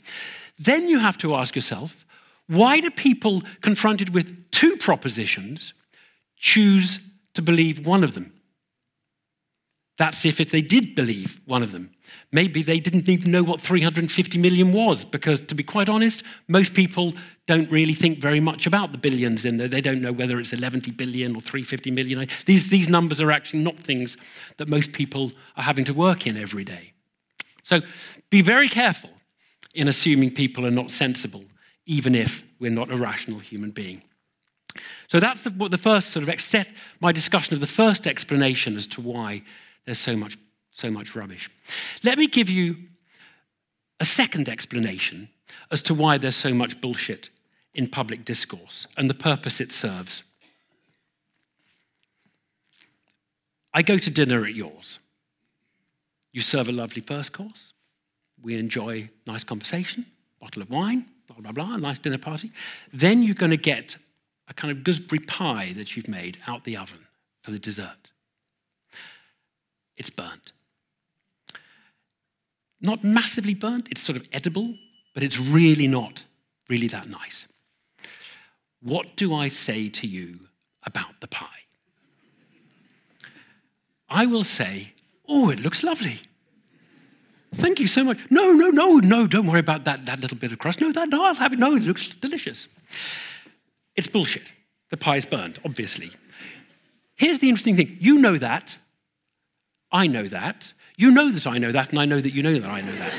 Then you have to ask yourself why do people confronted with two propositions choose to believe one of them? That's if, if they did believe one of them. Maybe they didn't even know what 350 million was, because to be quite honest, most people don't really think very much about the billions in there. They don't know whether it's 11 billion or 350 million. These, these numbers are actually not things that most people are having to work in every day. So be very careful in assuming people are not sensible, even if we're not a rational human being. So that's the, the first sort of set my discussion of the first explanation as to why there's so much, so much rubbish. Let me give you a second explanation as to why there's so much bullshit in public discourse and the purpose it serves. I go to dinner at yours. You serve a lovely first course. We enjoy nice conversation, bottle of wine, blah, blah, blah, a nice dinner party. Then you're going to get a kind of gooseberry pie that you've made out the oven for the dessert. It's burnt. Not massively burnt, it's sort of edible, but it's really not really that nice. What do I say to you about the pie? I will say, Oh, it looks lovely. Thank you so much. No, no, no, no, don't worry about that, that little bit of crust. No, that, no, I'll have it. No, it looks delicious. It's bullshit. The pie's burned, obviously. Here's the interesting thing you know that. I know that. You know that I know that, and I know that you know that I know that.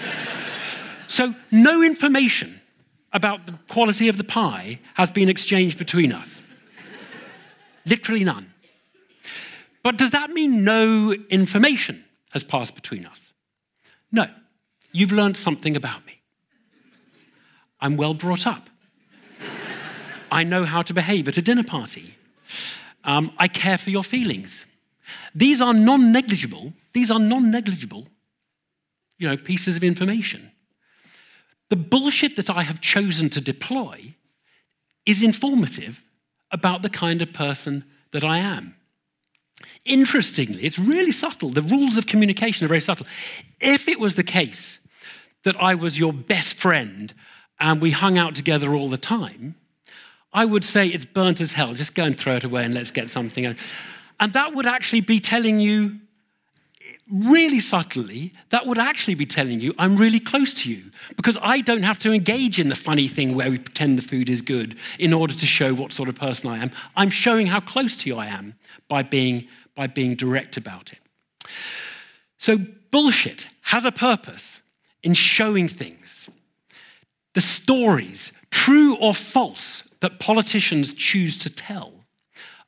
so, no information about the quality of the pie has been exchanged between us. Literally none. But does that mean no information has passed between us? No. You've learned something about me. I'm well brought up. I know how to behave at a dinner party. Um, I care for your feelings. These are non negligible, these are non negligible, you know, pieces of information. The bullshit that I have chosen to deploy is informative about the kind of person that I am. Interestingly, it's really subtle. The rules of communication are very subtle. If it was the case that I was your best friend and we hung out together all the time, I would say it's burnt as hell. Just go and throw it away and let's get something. And that would actually be telling you, really subtly, that would actually be telling you, I'm really close to you. Because I don't have to engage in the funny thing where we pretend the food is good in order to show what sort of person I am. I'm showing how close to you I am by being, by being direct about it. So, bullshit has a purpose in showing things. The stories, true or false, that politicians choose to tell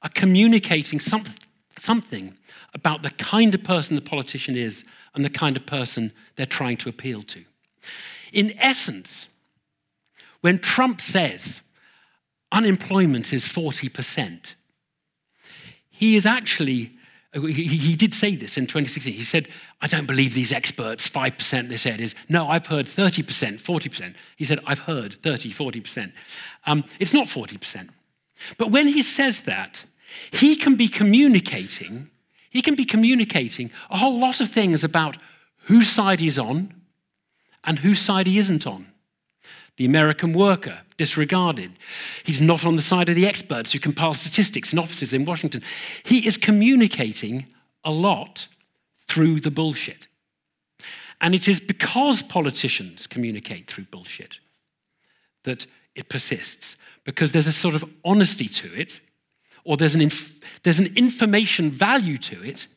are communicating some, something about the kind of person the politician is and the kind of person they're trying to appeal to. In essence, when Trump says unemployment is 40%, he is actually, he, did say this in 2016. He said, I don't believe these experts, 5% they said is, no, I've heard 30%, 40%. He said, I've heard 30, 40%. Um, it's not 40%. But when he says that, he can be communicating, he can be communicating a whole lot of things about whose side he's on and whose side he isn't on. The American worker, disregarded. He's not on the side of the experts who compile statistics in offices in Washington. He is communicating a lot through the bullshit. And it is because politicians communicate through bullshit that it persists, because there's a sort of honesty to it or there's an, inf- there's an information value to it,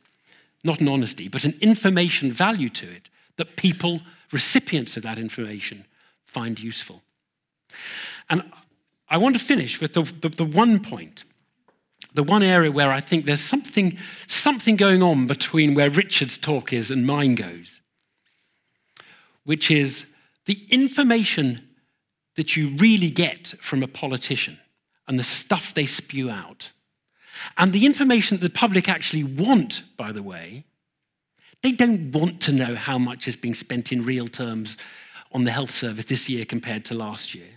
not an honesty, but an information value to it that people, recipients of that information, find useful. And I want to finish with the, the, the one point, the one area where I think there's something, something going on between where Richard's talk is and mine goes, which is the information that you really get from a politician and the stuff they spew out and the information that the public actually want, by the way, they don't want to know how much is being spent in real terms on the health service this year compared to last year.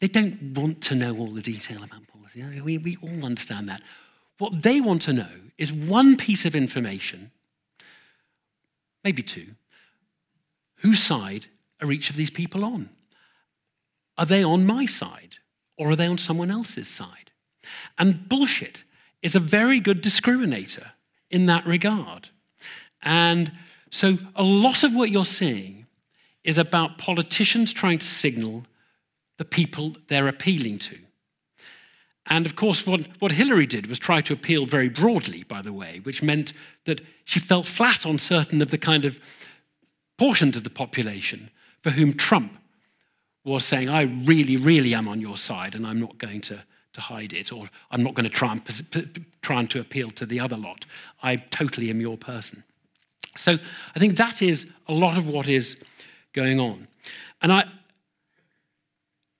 They don't want to know all the detail about policy. We, we all understand that. What they want to know is one piece of information, maybe two. Whose side are each of these people on? Are they on my side or are they on someone else's side? And bullshit is a very good discriminator in that regard. And so a lot of what you're seeing is about politicians trying to signal the people they're appealing to. And of course, what, what Hillary did was try to appeal very broadly, by the way, which meant that she fell flat on certain of the kind of portions of the population for whom Trump was saying, I really, really am on your side and I'm not going to, to hide it, or I'm not going to try and, try and to appeal to the other lot. I totally am your person. So I think that is a lot of what is going on. And I,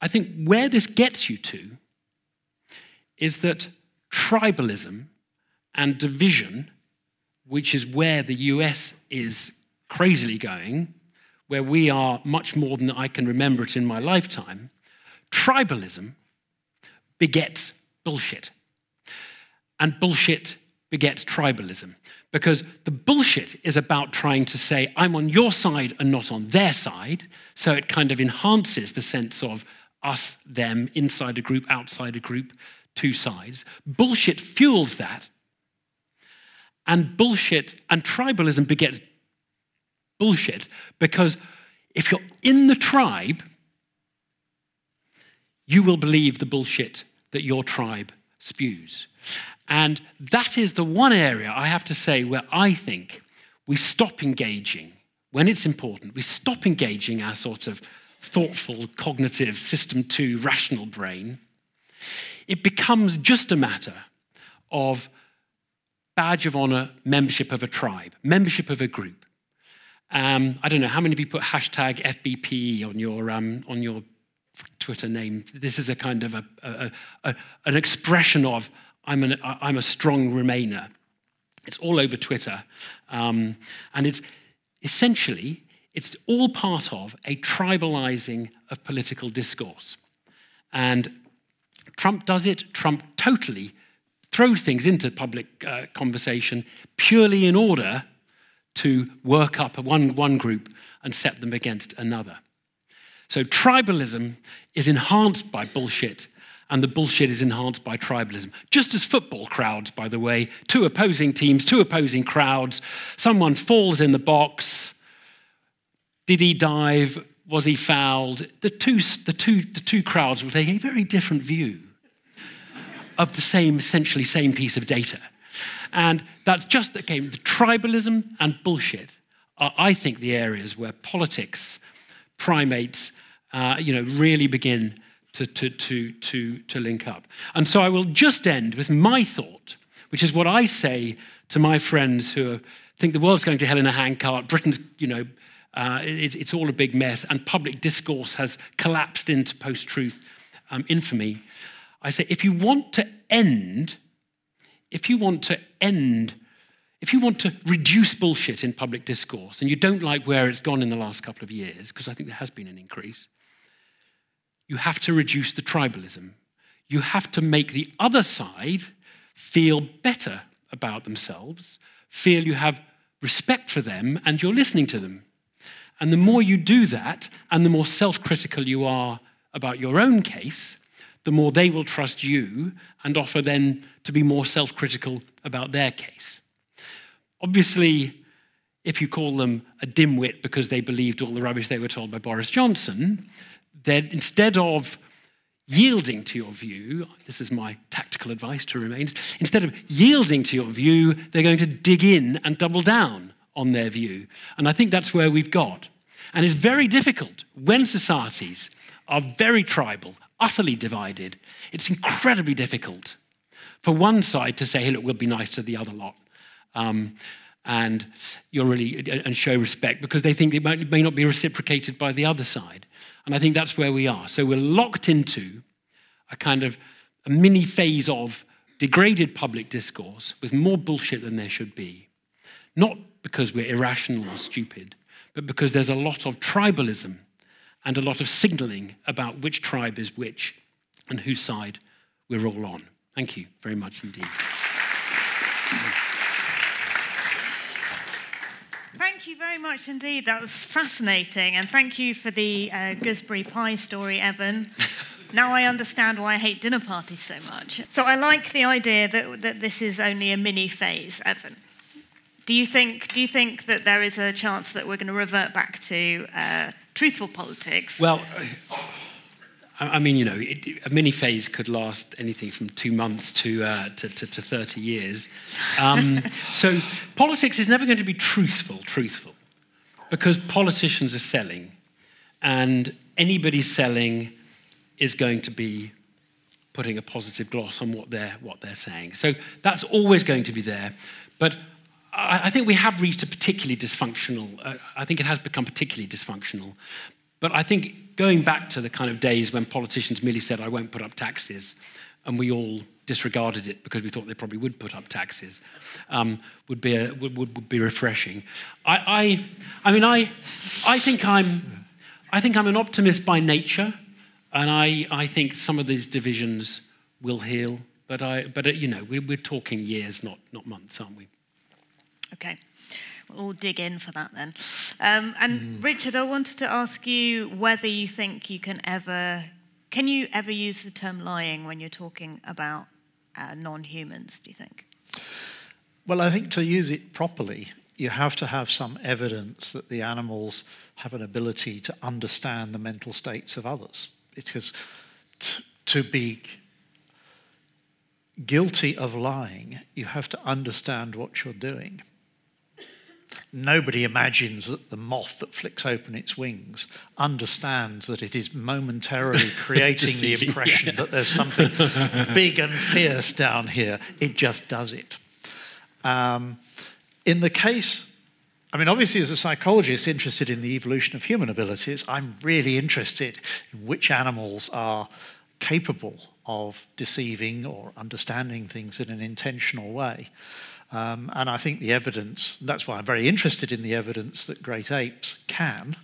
I think where this gets you to is that tribalism and division, which is where the US is crazily going, where we are much more than I can remember it in my lifetime, tribalism begets bullshit. And bullshit begets tribalism. Because the bullshit is about trying to say, I'm on your side and not on their side. So it kind of enhances the sense of us, them, inside a group, outside a group, two sides. Bullshit fuels that. And bullshit and tribalism begets bullshit because if you're in the tribe, you will believe the bullshit that your tribe spews. And that is the one area I have to say where I think we stop engaging when it's important. We stop engaging our sort of thoughtful, cognitive, system two, rational brain. It becomes just a matter of badge of honor membership of a tribe, membership of a group. Um, I don't know how many of you put hashtag FBPE on your um, on your Twitter name. This is a kind of a, a, a, an expression of I'm, an, I'm a strong Remainer. It's all over Twitter, um, and it's essentially it's all part of a tribalizing of political discourse. And Trump does it. Trump totally throws things into public uh, conversation purely in order to work up one, one group and set them against another. So tribalism is enhanced by bullshit, and the bullshit is enhanced by tribalism. Just as football crowds, by the way, two opposing teams, two opposing crowds, someone falls in the box. Did he dive? Was he fouled? The two, the two, the two crowds will take a very different view of the same, essentially same piece of data. And that's just the game. The tribalism and bullshit are, I think, the areas where politics, primates, uh, you know, really begin to, to, to, to, to link up. And so I will just end with my thought, which is what I say to my friends who think the world's going to hell in a handcart, Britain's, you know, uh, it, it's all a big mess, and public discourse has collapsed into post truth um, infamy. I say, if you want to end if you want to end, if you want to reduce bullshit in public discourse, and you don't like where it's gone in the last couple of years, because I think there has been an increase, you have to reduce the tribalism. You have to make the other side feel better about themselves, feel you have respect for them, and you're listening to them. And the more you do that, and the more self critical you are about your own case, the more they will trust you and offer then to be more self critical about their case. Obviously, if you call them a dimwit because they believed all the rubbish they were told by Boris Johnson, then instead of yielding to your view, this is my tactical advice to Remains, instead of yielding to your view, they're going to dig in and double down on their view. And I think that's where we've got. And it's very difficult when societies are very tribal, utterly divided, it's incredibly difficult for one side to say, hey, look, we'll be nice to the other lot. Um, and you're really and show respect because they think it might, may not be reciprocated by the other side. And I think that's where we are. So we're locked into a kind of a mini phase of degraded public discourse with more bullshit than there should be. Not because we're irrational or stupid, but because there's a lot of tribalism and a lot of signaling about which tribe is which and whose side we're all on. Thank you very much indeed. Thank you very much indeed. That was fascinating. And thank you for the uh, gooseberry pie story, Evan. (laughs) now I understand why I hate dinner parties so much. So I like the idea that, that this is only a mini phase, Evan. Do you think? Do you think that there is a chance that we're going to revert back to uh, truthful politics? Well, I mean, you know, it, a mini phase could last anything from two months to, uh, to, to, to, 30 years. Um, (laughs) so politics is never going to be truthful, truthful, because politicians are selling, and anybody selling is going to be putting a positive gloss on what they're, what they're saying. So that's always going to be there. But I, I think we have reached a particularly dysfunctional, uh, I think it has become particularly dysfunctional. But I think going back to the kind of days when politicians merely said, I won't put up taxes, and we all disregarded it because we thought they probably would put up taxes, um, would, be a, would, would, be refreshing. I, I, I mean, I, I, think I'm, I think I'm an optimist by nature, and I, I think some of these divisions will heal. But, I, but uh, you know, we, we're talking years, not, not months, aren't we? Okay. We'll dig in for that then. Um, and mm. Richard, I wanted to ask you whether you think you can ever, can you ever use the term lying when you're talking about uh, non-humans? Do you think? Well, I think to use it properly, you have to have some evidence that the animals have an ability to understand the mental states of others. Because t- to be guilty of lying, you have to understand what you're doing. Nobody imagines that the moth that flicks open its wings understands that it is momentarily (laughs) creating the impression yeah. that there's something (laughs) big and fierce down here. It just does it. Um, in the case, I mean, obviously, as a psychologist interested in the evolution of human abilities, I'm really interested in which animals are capable of deceiving or understanding things in an intentional way. Um, and I think the evidence, that's why I'm very interested in the evidence that great apes can.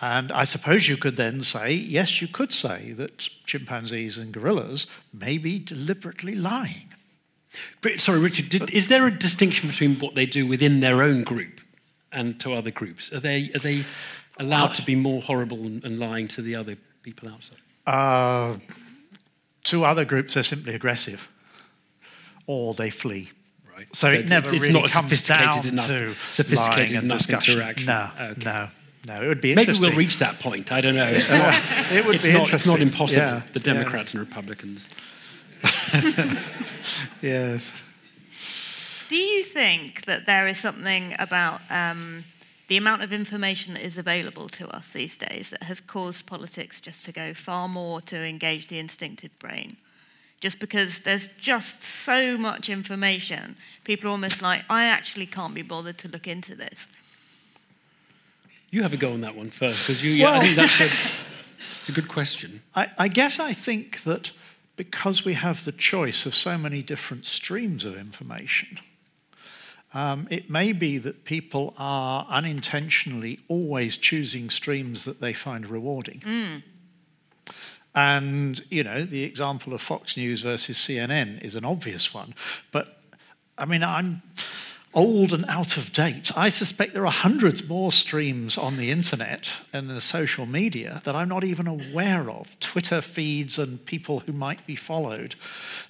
And I suppose you could then say, yes, you could say that chimpanzees and gorillas may be deliberately lying. Sorry, Richard, did, but, is there a distinction between what they do within their own group and to other groups? Are they, are they allowed uh, to be more horrible and, and, lying to the other people outside? Uh, to other groups, they're simply aggressive or they flee. Right. So, so it never it's, really comes down enough, to sophisticated enough discussion. interaction. No, okay. no. No, it would be interesting. Maybe we'll reach that point. I don't know. (laughs) It's not, it would it's be not, interesting. It's not impossible. Yeah. The Democrats yes. and Republicans. (laughs) yes. Do you think that there is something about um, the amount of information that is available to us these days that has caused politics just to go far more to engage the instinctive brain? Just because there's just so much information. People are almost like, I actually can't be bothered to look into this. You have a go on that one first, because you, yeah, well, I think that's a, (laughs) it's a good question. I, I guess I think that because we have the choice of so many different streams of information, um, it may be that people are unintentionally always choosing streams that they find rewarding. Mm. And, you know, the example of Fox News versus CNN is an obvious one. But, I mean, I'm old and out of date. I suspect there are hundreds more streams on the internet and the social media that I'm not even aware of Twitter feeds and people who might be followed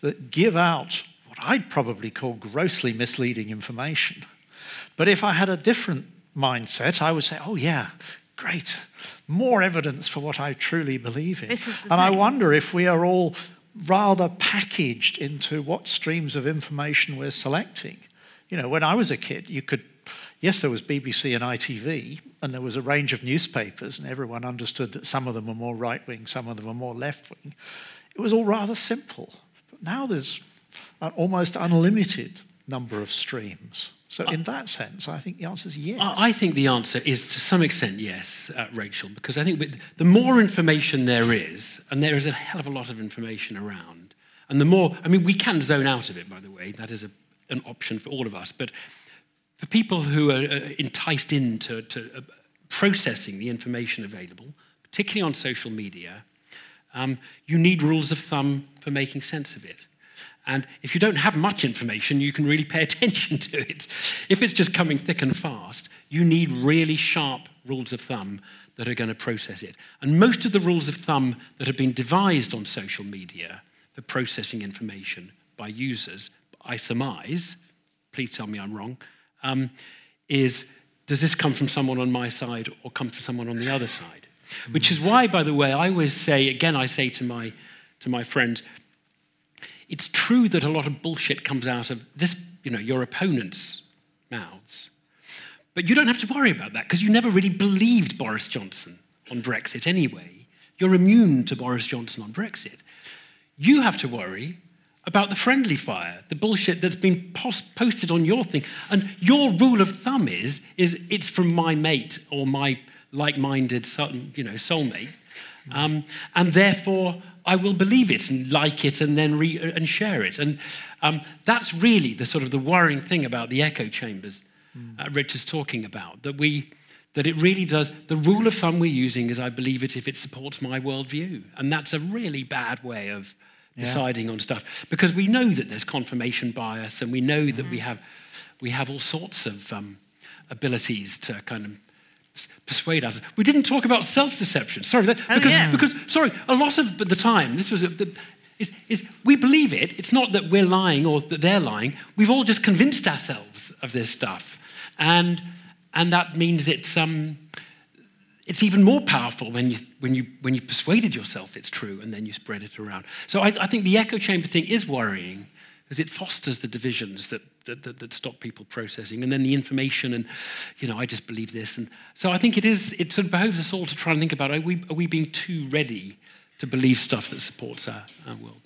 that give out what I'd probably call grossly misleading information. But if I had a different mindset, I would say, oh, yeah, great more evidence for what I truly believe in. And thing. I wonder if we are all rather packaged into what streams of information we're selecting. You know, when I was a kid, you could, yes, there was BBC and ITV, and there was a range of newspapers, and everyone understood that some of them were more right wing, some of them were more left wing. It was all rather simple. But now there's an almost unlimited number of streams. So, in that sense, I think the answer is yes. I think the answer is to some extent yes, uh, Rachel, because I think the more information there is, and there is a hell of a lot of information around, and the more, I mean, we can zone out of it, by the way, that is a, an option for all of us, but for people who are uh, enticed into to, uh, processing the information available, particularly on social media, um, you need rules of thumb for making sense of it. And if you don't have much information, you can really pay (laughs) attention to it. If it's just coming thick and fast, you need really sharp rules of thumb that are going to process it. And most of the rules of thumb that have been devised on social media for processing information by users, I surmise, please tell me I'm wrong, um, is does this come from someone on my side or come from someone on the other side? Which is why, by the way, I always say, again, I say to my, to my friends, it's true that a lot of bullshit comes out of this, you know, your opponent's mouths. But you don't have to worry about that because you never really believed Boris Johnson on Brexit anyway. You're immune to Boris Johnson on Brexit. You have to worry about the friendly fire, the bullshit that's been post- posted on your thing. And your rule of thumb is, is it's from my mate or my like-minded you know, soulmate. Um, and therefore, I will believe it and like it and then re- and share it. And um, that's really the sort of the worrying thing about the echo chambers uh, Rich is talking about, that we that it really does. The rule of thumb we're using is I believe it if it supports my worldview. And that's a really bad way of deciding yeah. on stuff because we know that there's confirmation bias and we know mm-hmm. that we mm-hmm. have, we have all sorts of um, abilities to kind of persuade us. We didn't talk about self deception. Sorry, that, oh, because, yeah. because, sorry, a lot of the time, this was a, the, is, is we believe it. It's not that we're lying or that they're lying. We've all just convinced ourselves of this stuff. And and that means it's, um, it's even more powerful when you, when, you, when you persuaded yourself it's true and then you spread it around. So I, I think the echo chamber thing is worrying because it fosters the divisions that, that, that, that, stop people processing and then the information and, you know, I just believe this. And so I think it is, it sort of behoves us all to try and think about are we, are we being too ready to believe stuff that supports our, our world?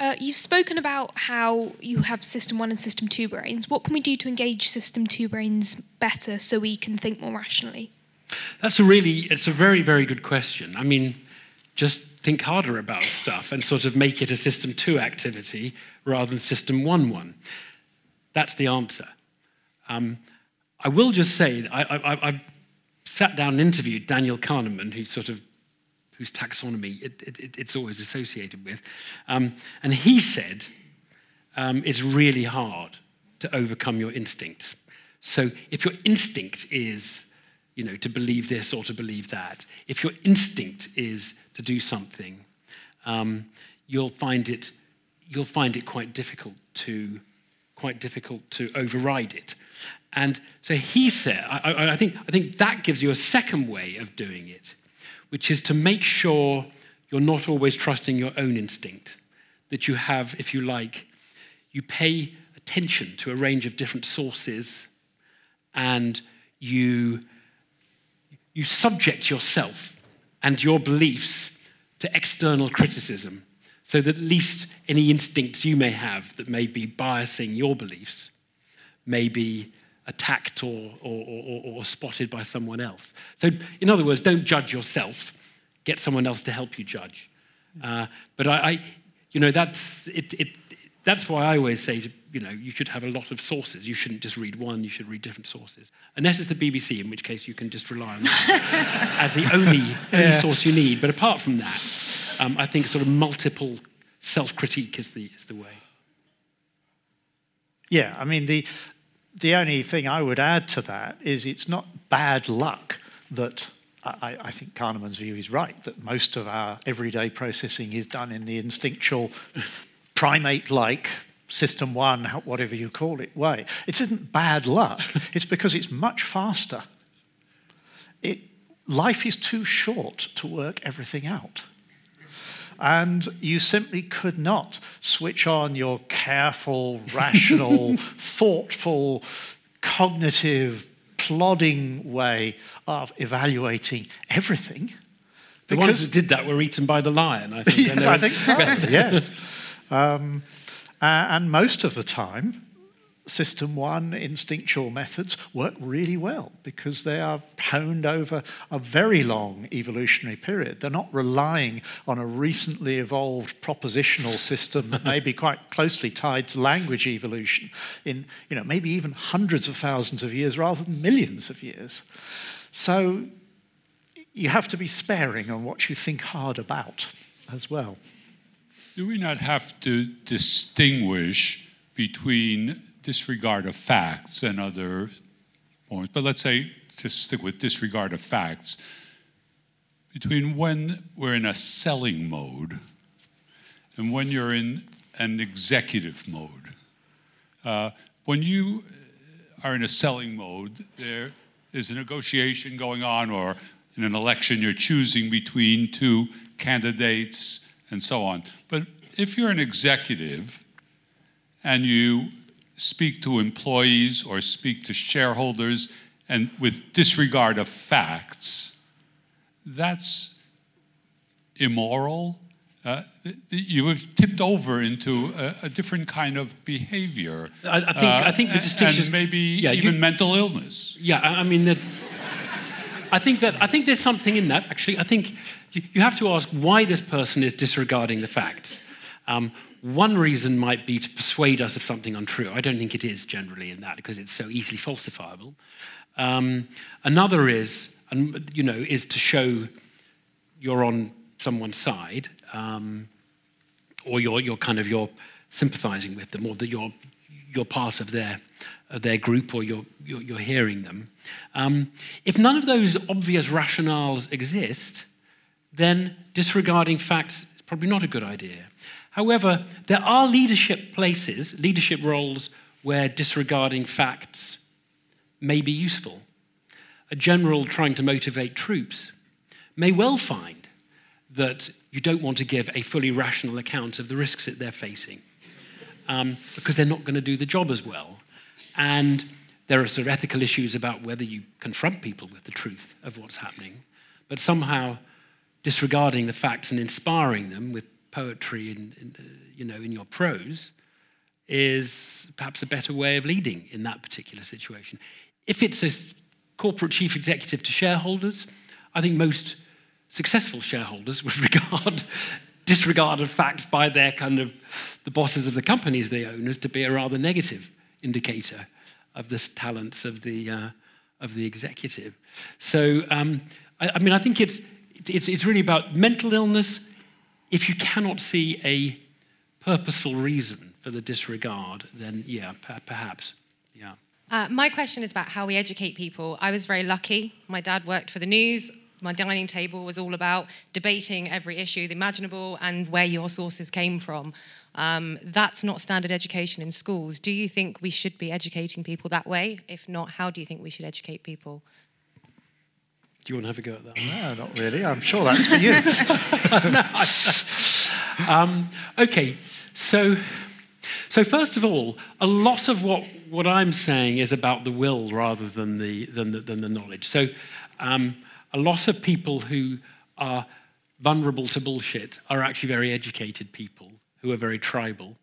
Uh, you've spoken about how you have system one and system two brains. What can we do to engage system two brains better so we can think more rationally? That's a really, it's a very, very good question. I mean, just think harder about stuff and sort of make it a system two activity rather than system one one. That's the answer. Um, I will just say, I, I, I sat down and interviewed Daniel Kahneman, who sort of whose taxonomy it, it, it's always associated with. Um, and he said um, it's really hard to overcome your instincts. So if your instinct is, you know, to believe this or to believe that, if your instinct is to do something, um, you'll find it you'll find it quite difficult to quite difficult to override it. And so he said, I, I, think, I think that gives you a second way of doing it, which is to make sure you're not always trusting your own instinct, that you have, if you like, you pay attention to a range of different sources and you, you subject yourself and your beliefs to external criticism so that at least any instincts you may have that may be biasing your beliefs may be attacked or, or, or, or, spotted by someone else. So, in other words, don't judge yourself. Get someone else to help you judge. Uh, but I, I, you know, that's it, it, That's why I always say, to, you know, you should have a lot of sources. You shouldn't just read one. You should read different sources. Unless it's the BBC, in which case you can just rely on that (laughs) as the only, only source you need. But apart from that, um, I think sort of multiple self-critique is the is the way. Yeah, I mean the the only thing I would add to that is it's not bad luck that I, I, think Kahneman's view is right that most of our everyday processing is done in the instinctual, (laughs) primate like, system one, whatever you call it, way. It isn't bad luck, (laughs) it's because it's much faster. It, life is too short to work everything out. And you simply could not switch on your careful, (laughs) rational, thoughtful, cognitive, plodding way of evaluating everything. The ones that did that were eaten by the lion, I think. (laughs) yes, I think so. yes. Um, uh, and most of the time, System 1 instinctual methods work really well because they are honed over a very long evolutionary period. They're not relying on a recently evolved propositional system that may be quite closely tied to language evolution in, you know, maybe even hundreds of thousands of years rather than millions of years. So you have to be sparing on what you think hard about as well. Do we not have to distinguish between disregard of facts and other points, but let's say, just stick with disregard of facts, between when we're in a selling mode and when you're in an executive mode. Uh, when you are in a selling mode, there is a negotiation going on, or in an election, you're choosing between two candidates and so on. But if you're an executive and you speak to employees or speak to shareholders and with disregard of facts, that's immoral. Uh, you have tipped over into a, a, different kind of behavior. I, I think, uh, I think the distinction and maybe yeah, even you, mental illness. Yeah, I mean, the, I think that I think there's something in that. Actually, I think you, have to ask why this person is disregarding the facts. Um, one reason might be to persuade us of something untrue. I don't think it is generally in that because it's so easily falsifiable. Um, another is, and you know, is to show you're on someone's side, um, or you're, you're kind of you're sympathizing with them, or that you're you're part of their their group, or you're you're, you're hearing them. Um, if none of those obvious rationales exist, then disregarding facts is probably not a good idea. However, there are leadership places, leadership roles where disregarding facts may be useful. A general trying to motivate troops may well find that you don't want to give a fully rational account of the risks that they're facing um, because they're not going to do the job as well. And there are sort of ethical issues about whether you confront people with the truth of what's happening, but somehow disregarding the facts and inspiring them with poetry and, uh, you know, in your prose is perhaps a better way of leading in that particular situation. If it's a corporate chief executive to shareholders, I think most successful shareholders (laughs) would regard disregard of facts by their kind of the bosses of the companies they own as to be a rather negative indicator of the talents of the uh, of the executive. So um, I, I, mean, I think it's, it's it's really about mental illness. If you cannot see a purposeful reason for the disregard, then yeah, perhaps, yeah. Uh, my question is about how we educate people. I was very lucky. My dad worked for the news. My dining table was all about debating every issue imaginable and where your sources came from. Um, that's not standard education in schools. Do you think we should be educating people that way? If not, how do you think we should educate people? Do you want to have a go at that? No, not really. I'm sure that's for you. (laughs) um, okay, so so first of all, a lot of what, what I'm saying is about the will rather than the, than the, than the knowledge. So um, a lot of people who are vulnerable to bullshit are actually very educated people who are very tribal.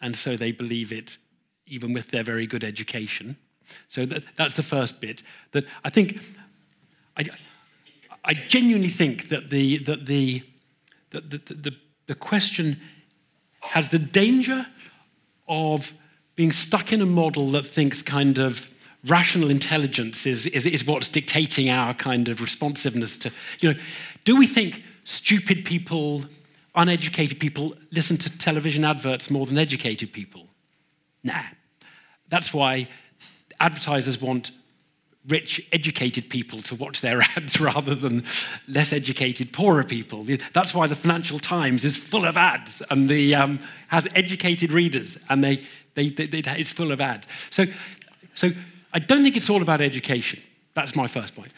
And so they believe it even with their very good education. So that, that's the first bit. That I think, I, I genuinely think that the, that the, that the, the, the question has the danger of being stuck in a model that thinks kind of rational intelligence is, is, is what's dictating our kind of responsiveness to, you know, do we think stupid people, uneducated people listen to television adverts more than educated people? Nah. That's why advertisers want rich, educated people to watch their (laughs) ads rather than less educated, poorer people. That's why the Financial Times is full of ads and the, um, has educated readers, and they, they, they, they, it's full of ads. So, so I don't think it's all about education. That's my first point.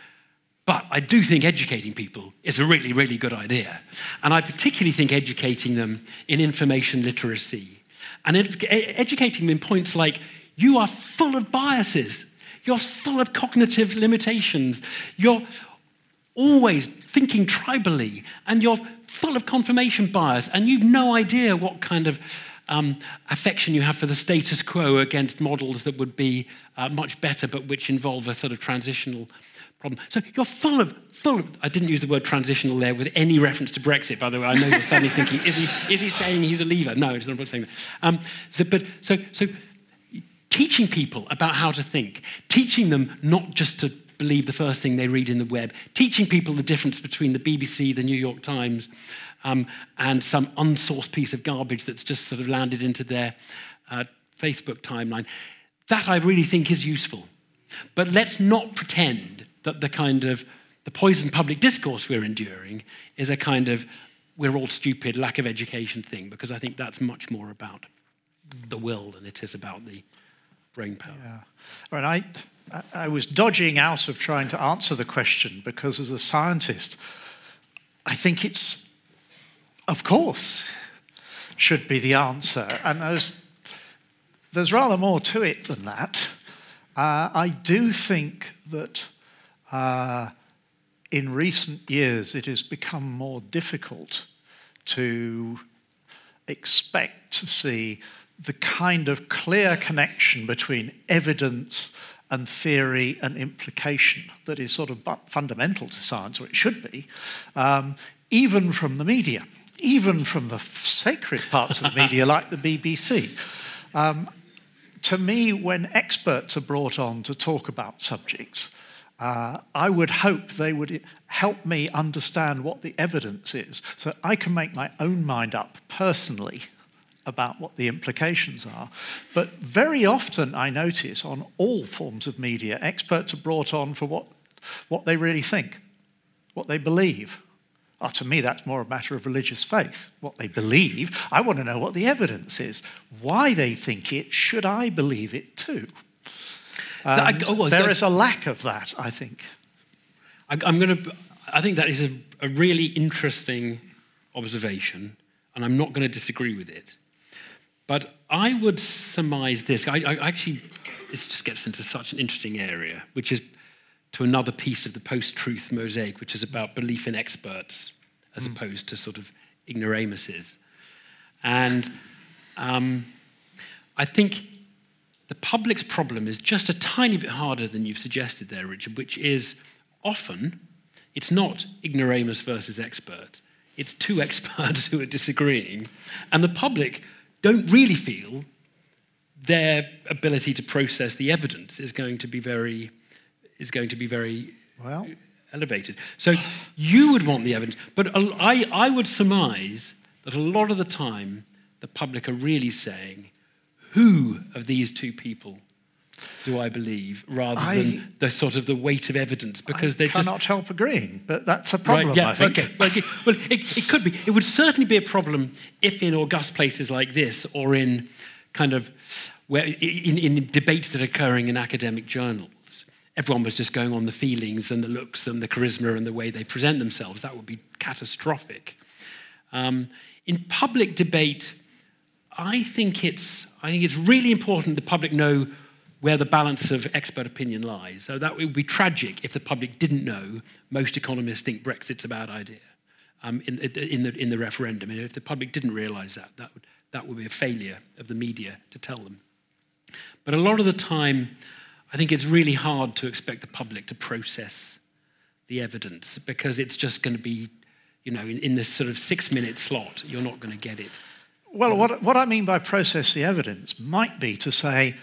But I do think educating people is a really, really good idea. And I particularly think educating them in information literacy and ed- educating them in points like you are full of biases you're full of cognitive limitations. You're always thinking tribally, and you're full of confirmation bias, and you've no idea what kind of um, affection you have for the status quo against models that would be uh, much better, but which involve a sort of transitional problem. So you're full of, full of, I didn't use the word transitional there with any reference to Brexit, by the way. I know you're suddenly thinking, is he, is he saying he's a leaver? No, it's not saying that. Um, so, but, so, so teaching people about how to think, teaching them not just to believe the first thing they read in the web, teaching people the difference between the BBC, the New York Times, um, and some unsourced piece of garbage that's just sort of landed into their uh, Facebook timeline. That I really think is useful. But let's not pretend that the kind of the poison public discourse we're enduring is a kind of we're all stupid, lack of education thing, because I think that's much more about the will than it is about the brain power. Yeah. I, I was dodging out of trying to answer the question because, as a scientist, I think it's, of course, should be the answer. And there's, there's rather more to it than that. Uh, I do think that uh, in recent years it has become more difficult to expect to see the kind of clear connection between evidence and theory and implication that is sort of fundamental to science, or it should be, um, even from the media, even from the sacred parts of the media like the BBC. Um, to me, when experts are brought on to talk about subjects, uh, I would hope they would help me understand what the evidence is so I can make my own mind up personally about what the implications are. But very often, I notice on all forms of media, experts are brought on for what, what they really think, what they believe. Oh, to me, that's more a matter of religious faith, what they believe. I want to know what the evidence is, why they think it, should I believe it too? I, oh, there is a lack of that, I think. I, am going to. I think that is a, a really interesting observation, and I'm not going to disagree with it. But I would surmise this. I, I actually, this just gets into such an interesting area, which is to another piece of the post-truth mosaic, which is about belief in experts as mm. opposed to sort of ignoramuses. And um, I think the public's problem is just a tiny bit harder than you've suggested there, Richard, which is often it's not ignoramus versus expert. It's two (laughs) experts who are disagreeing, and the public don't really feel their ability to process the evidence is going to be very is going to be very well elevated. So you would want the evidence, but I, I would surmise that a lot of the time the public are really saying, who of these two people do I believe, rather I, than the sort of the weight of evidence, because they cannot just, help agreeing. But that's a problem, right, yeah, I think. Okay, okay. well, it, it could be. It would certainly be a problem if, in august places like this, or in kind of where in, in debates that are occurring in academic journals, everyone was just going on the feelings and the looks and the charisma and the way they present themselves. That would be catastrophic. Um, in public debate, I think it's I think it's really important the public know where the balance of expert opinion lies. So that would be tragic if the public didn't know. Most economists think Brexit's a bad idea um, in, in, the, in the referendum. And if the public didn't realize that, that would, that would be a failure of the media to tell them. But a lot of the time, I think it's really hard to expect the public to process the evidence because it's just going to be, you know, in, in this sort of six minute slot, you're not going to get it. Well, um, what, what I mean by process the evidence might be to say,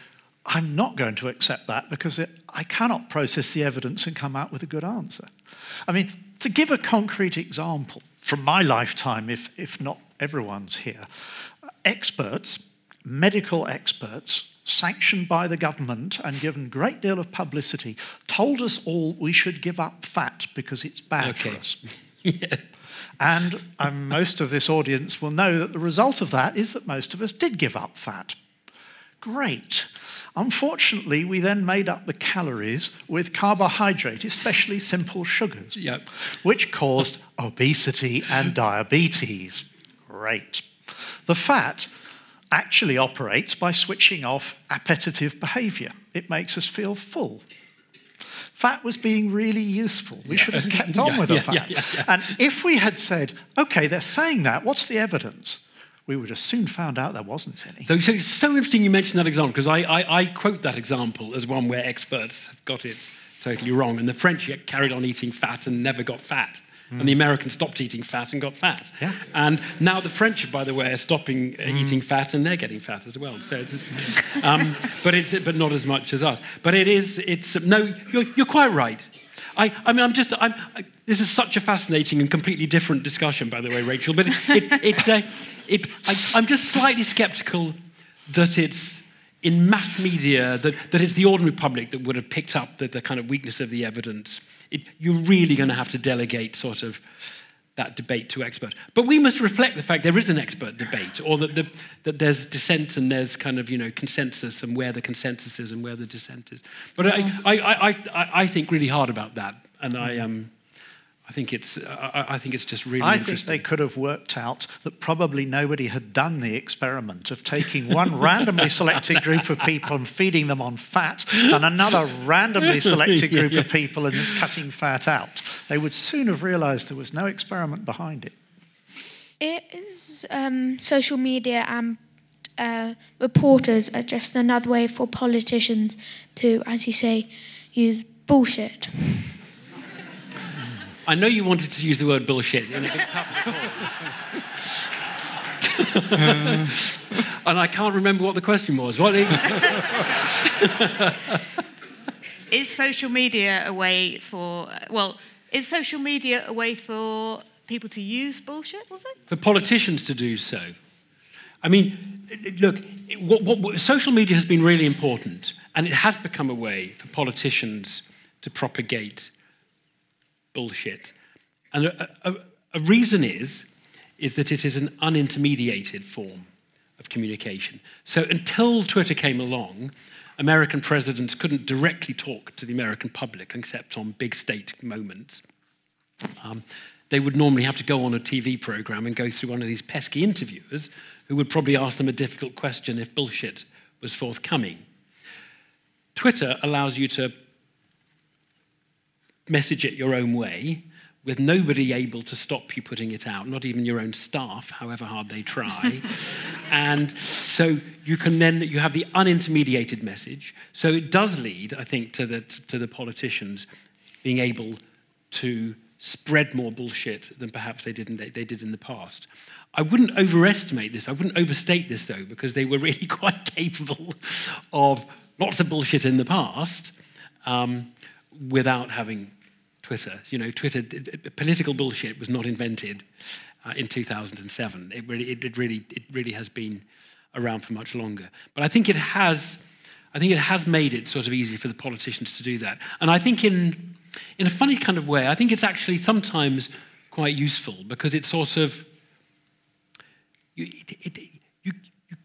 I'm not going to accept that because it, I cannot process the evidence and come out with a good answer. I mean, to give a concrete example from my lifetime, if, if not everyone's here, experts, medical experts, sanctioned by the government and given a great deal of publicity, told us all we should give up fat because it's bad okay. for us. (laughs) yeah. And um, most of this audience will know that the result of that is that most of us did give up fat. Great. Unfortunately, we then made up the calories with carbohydrate, especially simple sugars, yep. which caused obesity and diabetes. Great. The fat actually operates by switching off appetitive behavior. It makes us feel full. Fat was being really useful. We yeah. should have kept on (laughs) yeah, with the fat. And if we had said, okay, they're saying that, what's the evidence? we would have soon found out there wasn't any. So, it's so interesting you mentioned that example because I, I, I, quote that example as one where experts have got it totally wrong. And the French yet carried on eating fat and never got fat. Mm. And the Americans stopped eating fat and got fat. Yeah. And now the French, by the way, are stopping uh, mm. eating fat and they're getting fat as well. So it's, um, (laughs) but it's but not as much as us. But it is. It's no. You're, you're quite right. I, I mean, I'm just. I'm, I, this is such a fascinating and completely different discussion, by the way, Rachel. But it, it, (laughs) it's a it, I, I'm just slightly skeptical that it's in mass media, that, that it's the ordinary public that would have picked up the, the kind of weakness of the evidence. It, you're really going to have to delegate sort of that debate to expert. But we must reflect the fact there is an expert debate, or that, the, that there's dissent and there's kind of you know consensus, and where the consensus is and where the dissent is. But I, I, I, I, I think really hard about that, and I um, I think it's, I, I think it's just really I think they could have worked out that probably nobody had done the experiment of taking one (laughs) randomly selected group of people and feeding them on fat and another randomly (laughs) selected group of people and cutting fat out. They would soon have realized there was no experiment behind it. it. Is um, social media and uh, reporters are just another way for politicians to, as you say, use bullshit? I know you wanted to use the word bullshit in a big public (laughs) and I can't remember what the question was. What (laughs) is social media a way for, well, is social media a way for people to use bullshit, was it? For politicians to do so. I mean, look, what, what, what, social media has been really important, and it has become a way for politicians to propagate bullshit. And a, a, a reason is, is that it is an unintermediated form of communication. So until Twitter came along, American presidents couldn't directly talk to the American public except on big state moments. Um, they would normally have to go on a TV program and go through one of these pesky interviewers who would probably ask them a difficult question if bullshit was forthcoming. Twitter allows you to message it your own way with nobody able to stop you putting it out, not even your own staff, however hard they try. (laughs) and so you can then, you have the unintermediated message. So it does lead, I think, to the, to the politicians being able to spread more bullshit than perhaps they did, in, they, they did in the past. I wouldn't overestimate this, I wouldn't overstate this though, because they were (laughs) really quite capable of lots of bullshit in the past um, without having Twitter. You know, Twitter, political bullshit was not invented uh, in 2007. It really, it, it, really, it really has been around for much longer. But I think it has, I think it has made it sort of easy for the politicians to do that. And I think in, in a funny kind of way, I think it's actually sometimes quite useful because it's sort of, you, it, it, you, you,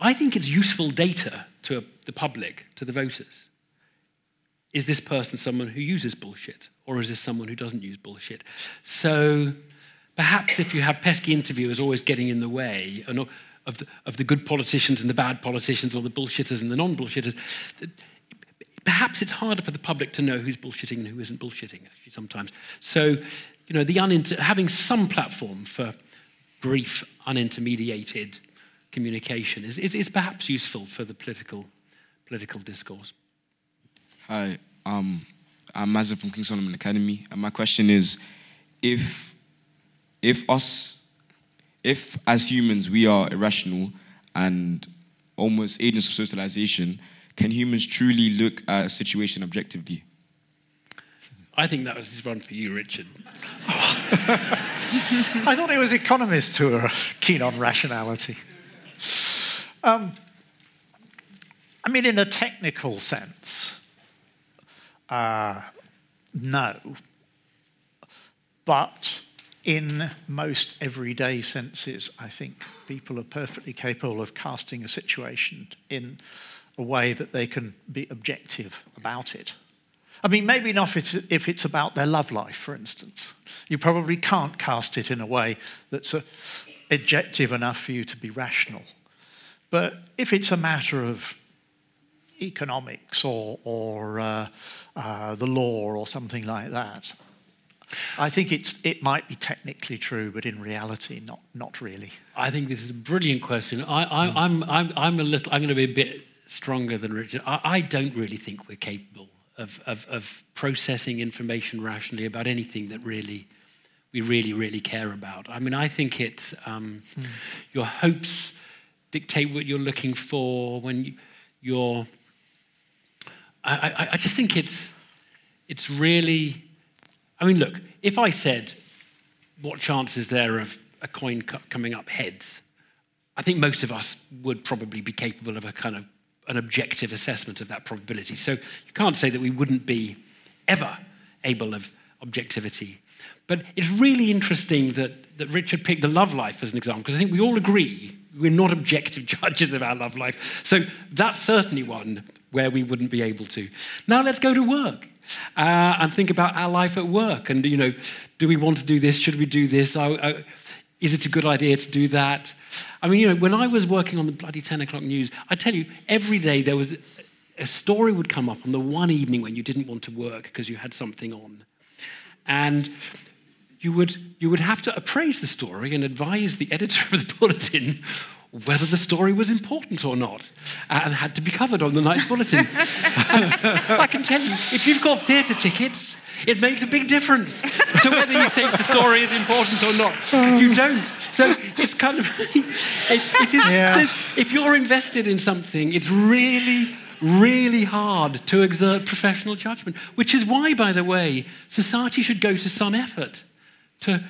I think it's useful data to the public, to the voters is this person someone who uses bullshit or is this someone who doesn't use bullshit? So perhaps if you have pesky interviewers always getting in the way of the, of the good politicians and the bad politicians or the bullshitters and the non bullshitters, perhaps it's harder for the public to know who's bullshitting and who isn't bullshitting, actually, sometimes. So, you know, the uninter- having some platform for brief, unintermediated communication is, is, is perhaps useful for the political, political discourse. Hi, um, I'm Mazin from King Solomon Academy, and my question is, if if us, if as humans we are irrational and almost agents of socialization, can humans truly look at a situation objectively? I think that was one for you, Richard. I thought it was economists who are keen on rationality. Um, I mean, in a technical sense, uh, no. But in most everyday senses, I think people are perfectly capable of casting a situation in a way that they can be objective about it. I mean, maybe not if it's, if it's about their love life, for instance. You probably can't cast it in a way that's uh, objective enough for you to be rational. But if it's a matter of economics or, or uh, uh, the law or something like that. I think it's, it might be technically true, but in reality, not, not really. I think this is a brilliant question. I, am I'm, I'm, I'm, a little, I'm going to be a bit stronger than Richard. I, I don't really think we're capable of, of, of, processing information rationally about anything that really we really, really care about. I mean, I think it's um, mm. your hopes dictate what you're looking for when you, you're I, I, I just think it's, it's really, I mean, look, if I said, what chance is there of a coin coming up heads? I think most of us would probably be capable of a kind of an objective assessment of that probability. So you can't say that we wouldn't be ever able of objectivity But it's really interesting that, that Richard picked the love life as an example, because I think we all agree we're not objective (laughs) judges of our love life. So that's certainly one where we wouldn't be able to. Now let's go to work uh, and think about our life at work. And, you know, do we want to do this? Should we do this? I, I, is it a good idea to do that? I mean, you know, when I was working on the bloody 10 o'clock news, I tell you, every day there was a story would come up on the one evening when you didn't want to work because you had something on. And you would, you would have to appraise the story and advise the (laughs) editor of the bulletin whether the story was important or not uh, and had to be covered on the night's bulletin. (laughs) I can tell you, if you've got theatre tickets, it makes a big difference to whether you think the story is important or not. You oh. don't. So it's kind of, (laughs) it, it is, yeah. if you're invested in something, it's really, really hard to exert professional judgment, which is why, by the way, society should go to some effort to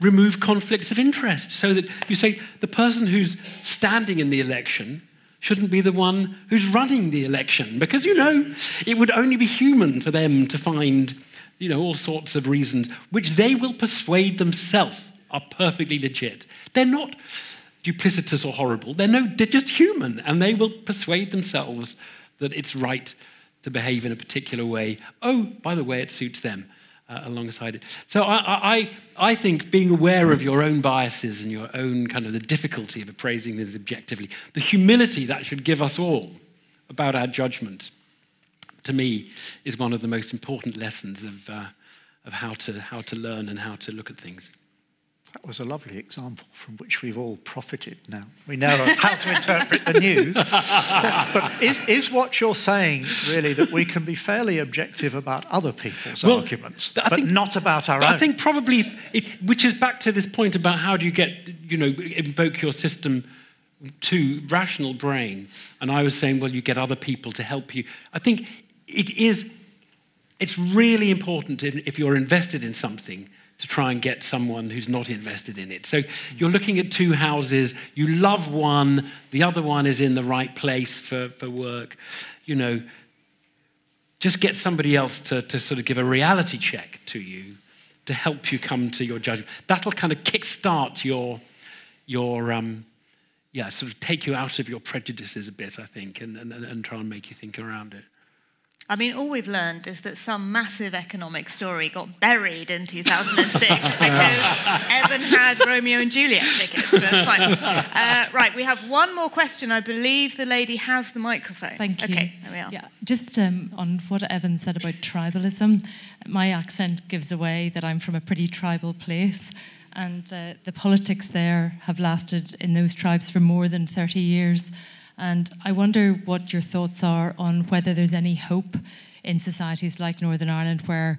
remove conflicts of interest so that you say the person who's standing in the election shouldn't be the one who's running the election because you know it would only be human for them to find you know all sorts of reasons which they will persuade themselves are perfectly legit. They're not duplicitous or horrible. They're no they're just human and they will persuade themselves that it's right to behave in a particular way. Oh by the way it suits them uh, alongside it. So I, I, I think being aware of your own biases and your own kind of the difficulty of appraising this objectively, the humility that should give us all about our judgment, to me, is one of the most important lessons of, uh, of how, to, how to learn and how to look at things. That was a lovely example from which we've all profited now. We know how two interpret the news. but is, is what you're saying really that we can be fairly objective about other people's well, arguments, I but think, not about our I own? I think probably, if, which is back to this point about how do you get, you know, invoke your system to rational brain. And I was saying, well, you get other people to help you. I think it is, it's really important if you're invested in something to try and get someone who's not invested in it. So you're looking at two houses, you love one, the other one is in the right place for, for work. You know, just get somebody else to, to sort of give a reality check to you to help you come to your judgment. That'll kind of kickstart your, your um, yeah, sort of take you out of your prejudices a bit, I think, and, and, and try and make you think around it. I mean, all we've learned is that some massive economic story got buried in 2006 (laughs) because Evan had Romeo and Juliet tickets. Uh, right, we have one more question. I believe the lady has the microphone. Thank you. Okay, there we are. Yeah, just um, on what Evan said about tribalism, my accent gives away that I'm from a pretty tribal place. And uh, the politics there have lasted in those tribes for more than 30 years. And I wonder what your thoughts are on whether there's any hope in societies like Northern Ireland where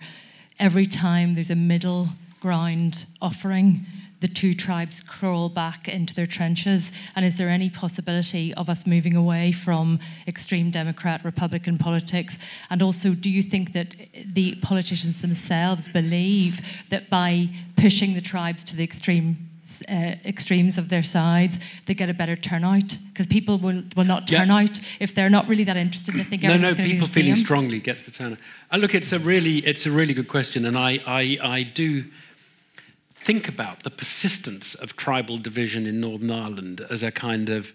every time there's a middle ground offering, the two tribes crawl back into their trenches? And is there any possibility of us moving away from extreme Democrat Republican politics? And also, do you think that the politicians themselves believe that by pushing the tribes to the extreme uh, extremes of their sides, they get a better turnout because people will, will not turn yeah. out if they're not really that interested. They think no, no, people feeling strongly gets the turnout. And look, it's a really, it's a really good question, and I, I, I do think about the persistence of tribal division in Northern Ireland as a kind of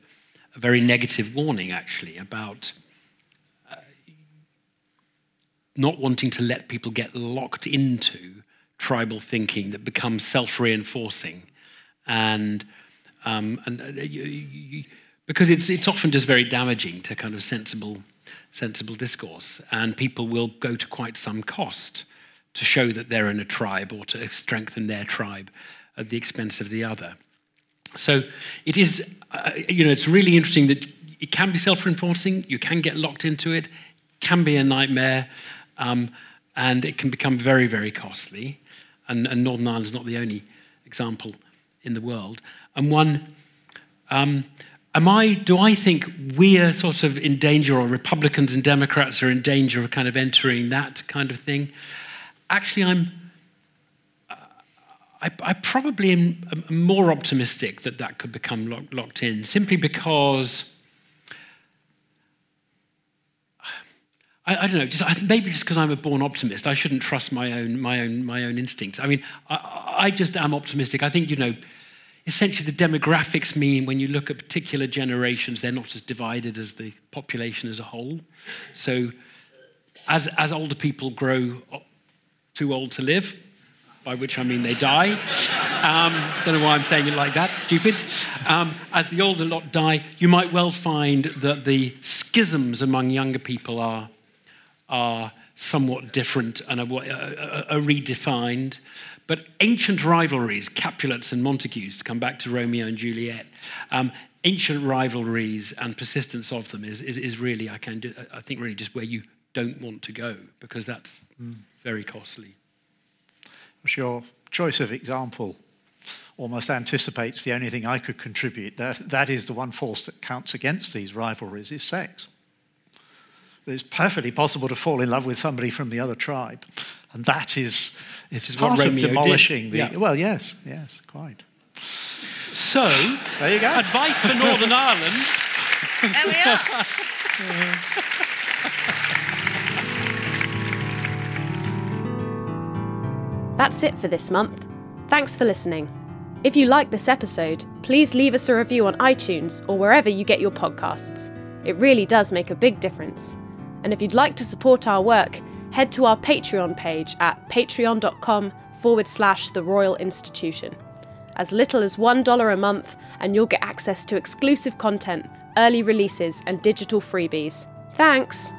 a very negative warning, actually, about uh, not wanting to let people get locked into tribal thinking that becomes self reinforcing and um, and uh, you, you, because it's it's often just very damaging to kind of sensible sensible discourse, and people will go to quite some cost to show that they're in a tribe or to strengthen their tribe at the expense of the other. So it is, uh, you know, it's really interesting that it can be self-reinforcing. You can get locked into it. Can be a nightmare, um, and it can become very, very costly. And, and Northern Ireland's not the only example in the world. And one, um, am I, do I think we're sort of in danger, or Republicans and Democrats are in danger of kind of entering that kind of thing? Actually, I'm, uh, I, I, probably am more optimistic that that could become lock, locked in, simply because I, I don't know. Just maybe just because I'm a born optimist, I shouldn't trust my own my own my own instincts. I mean, I, I just am optimistic. I think you know, essentially the demographics mean when you look at particular generations, they're not as divided as the population as a whole. So, as as older people grow too old to live, by which I mean they die. Um, don't know why I'm saying it like that, stupid. Um, as the older lot die, you might well find that the schisms among younger people are, are somewhat different and are, are, are redefined. But ancient rivalries, Capulets and Montagues, to come back to Romeo and Juliet, um, ancient rivalries and persistence of them is, is, is really, I, can do, I think, really just where you don't want to go because that's mm. very costly your choice of example almost anticipates the only thing I could contribute. That, that is the one force that counts against these rivalries is sex. It's perfectly possible to fall in love with somebody from the other tribe. And that is, it is part of demolishing did. the. Yeah. Well, yes, yes, quite. So, there you go. Advice for Northern Ireland. there we are. (laughs) That's it for this month. Thanks for listening. If you like this episode, please leave us a review on iTunes or wherever you get your podcasts. It really does make a big difference. And if you'd like to support our work, head to our Patreon page at patreon.com forward slash the Royal Institution. As little as $1 a month, and you'll get access to exclusive content, early releases, and digital freebies. Thanks!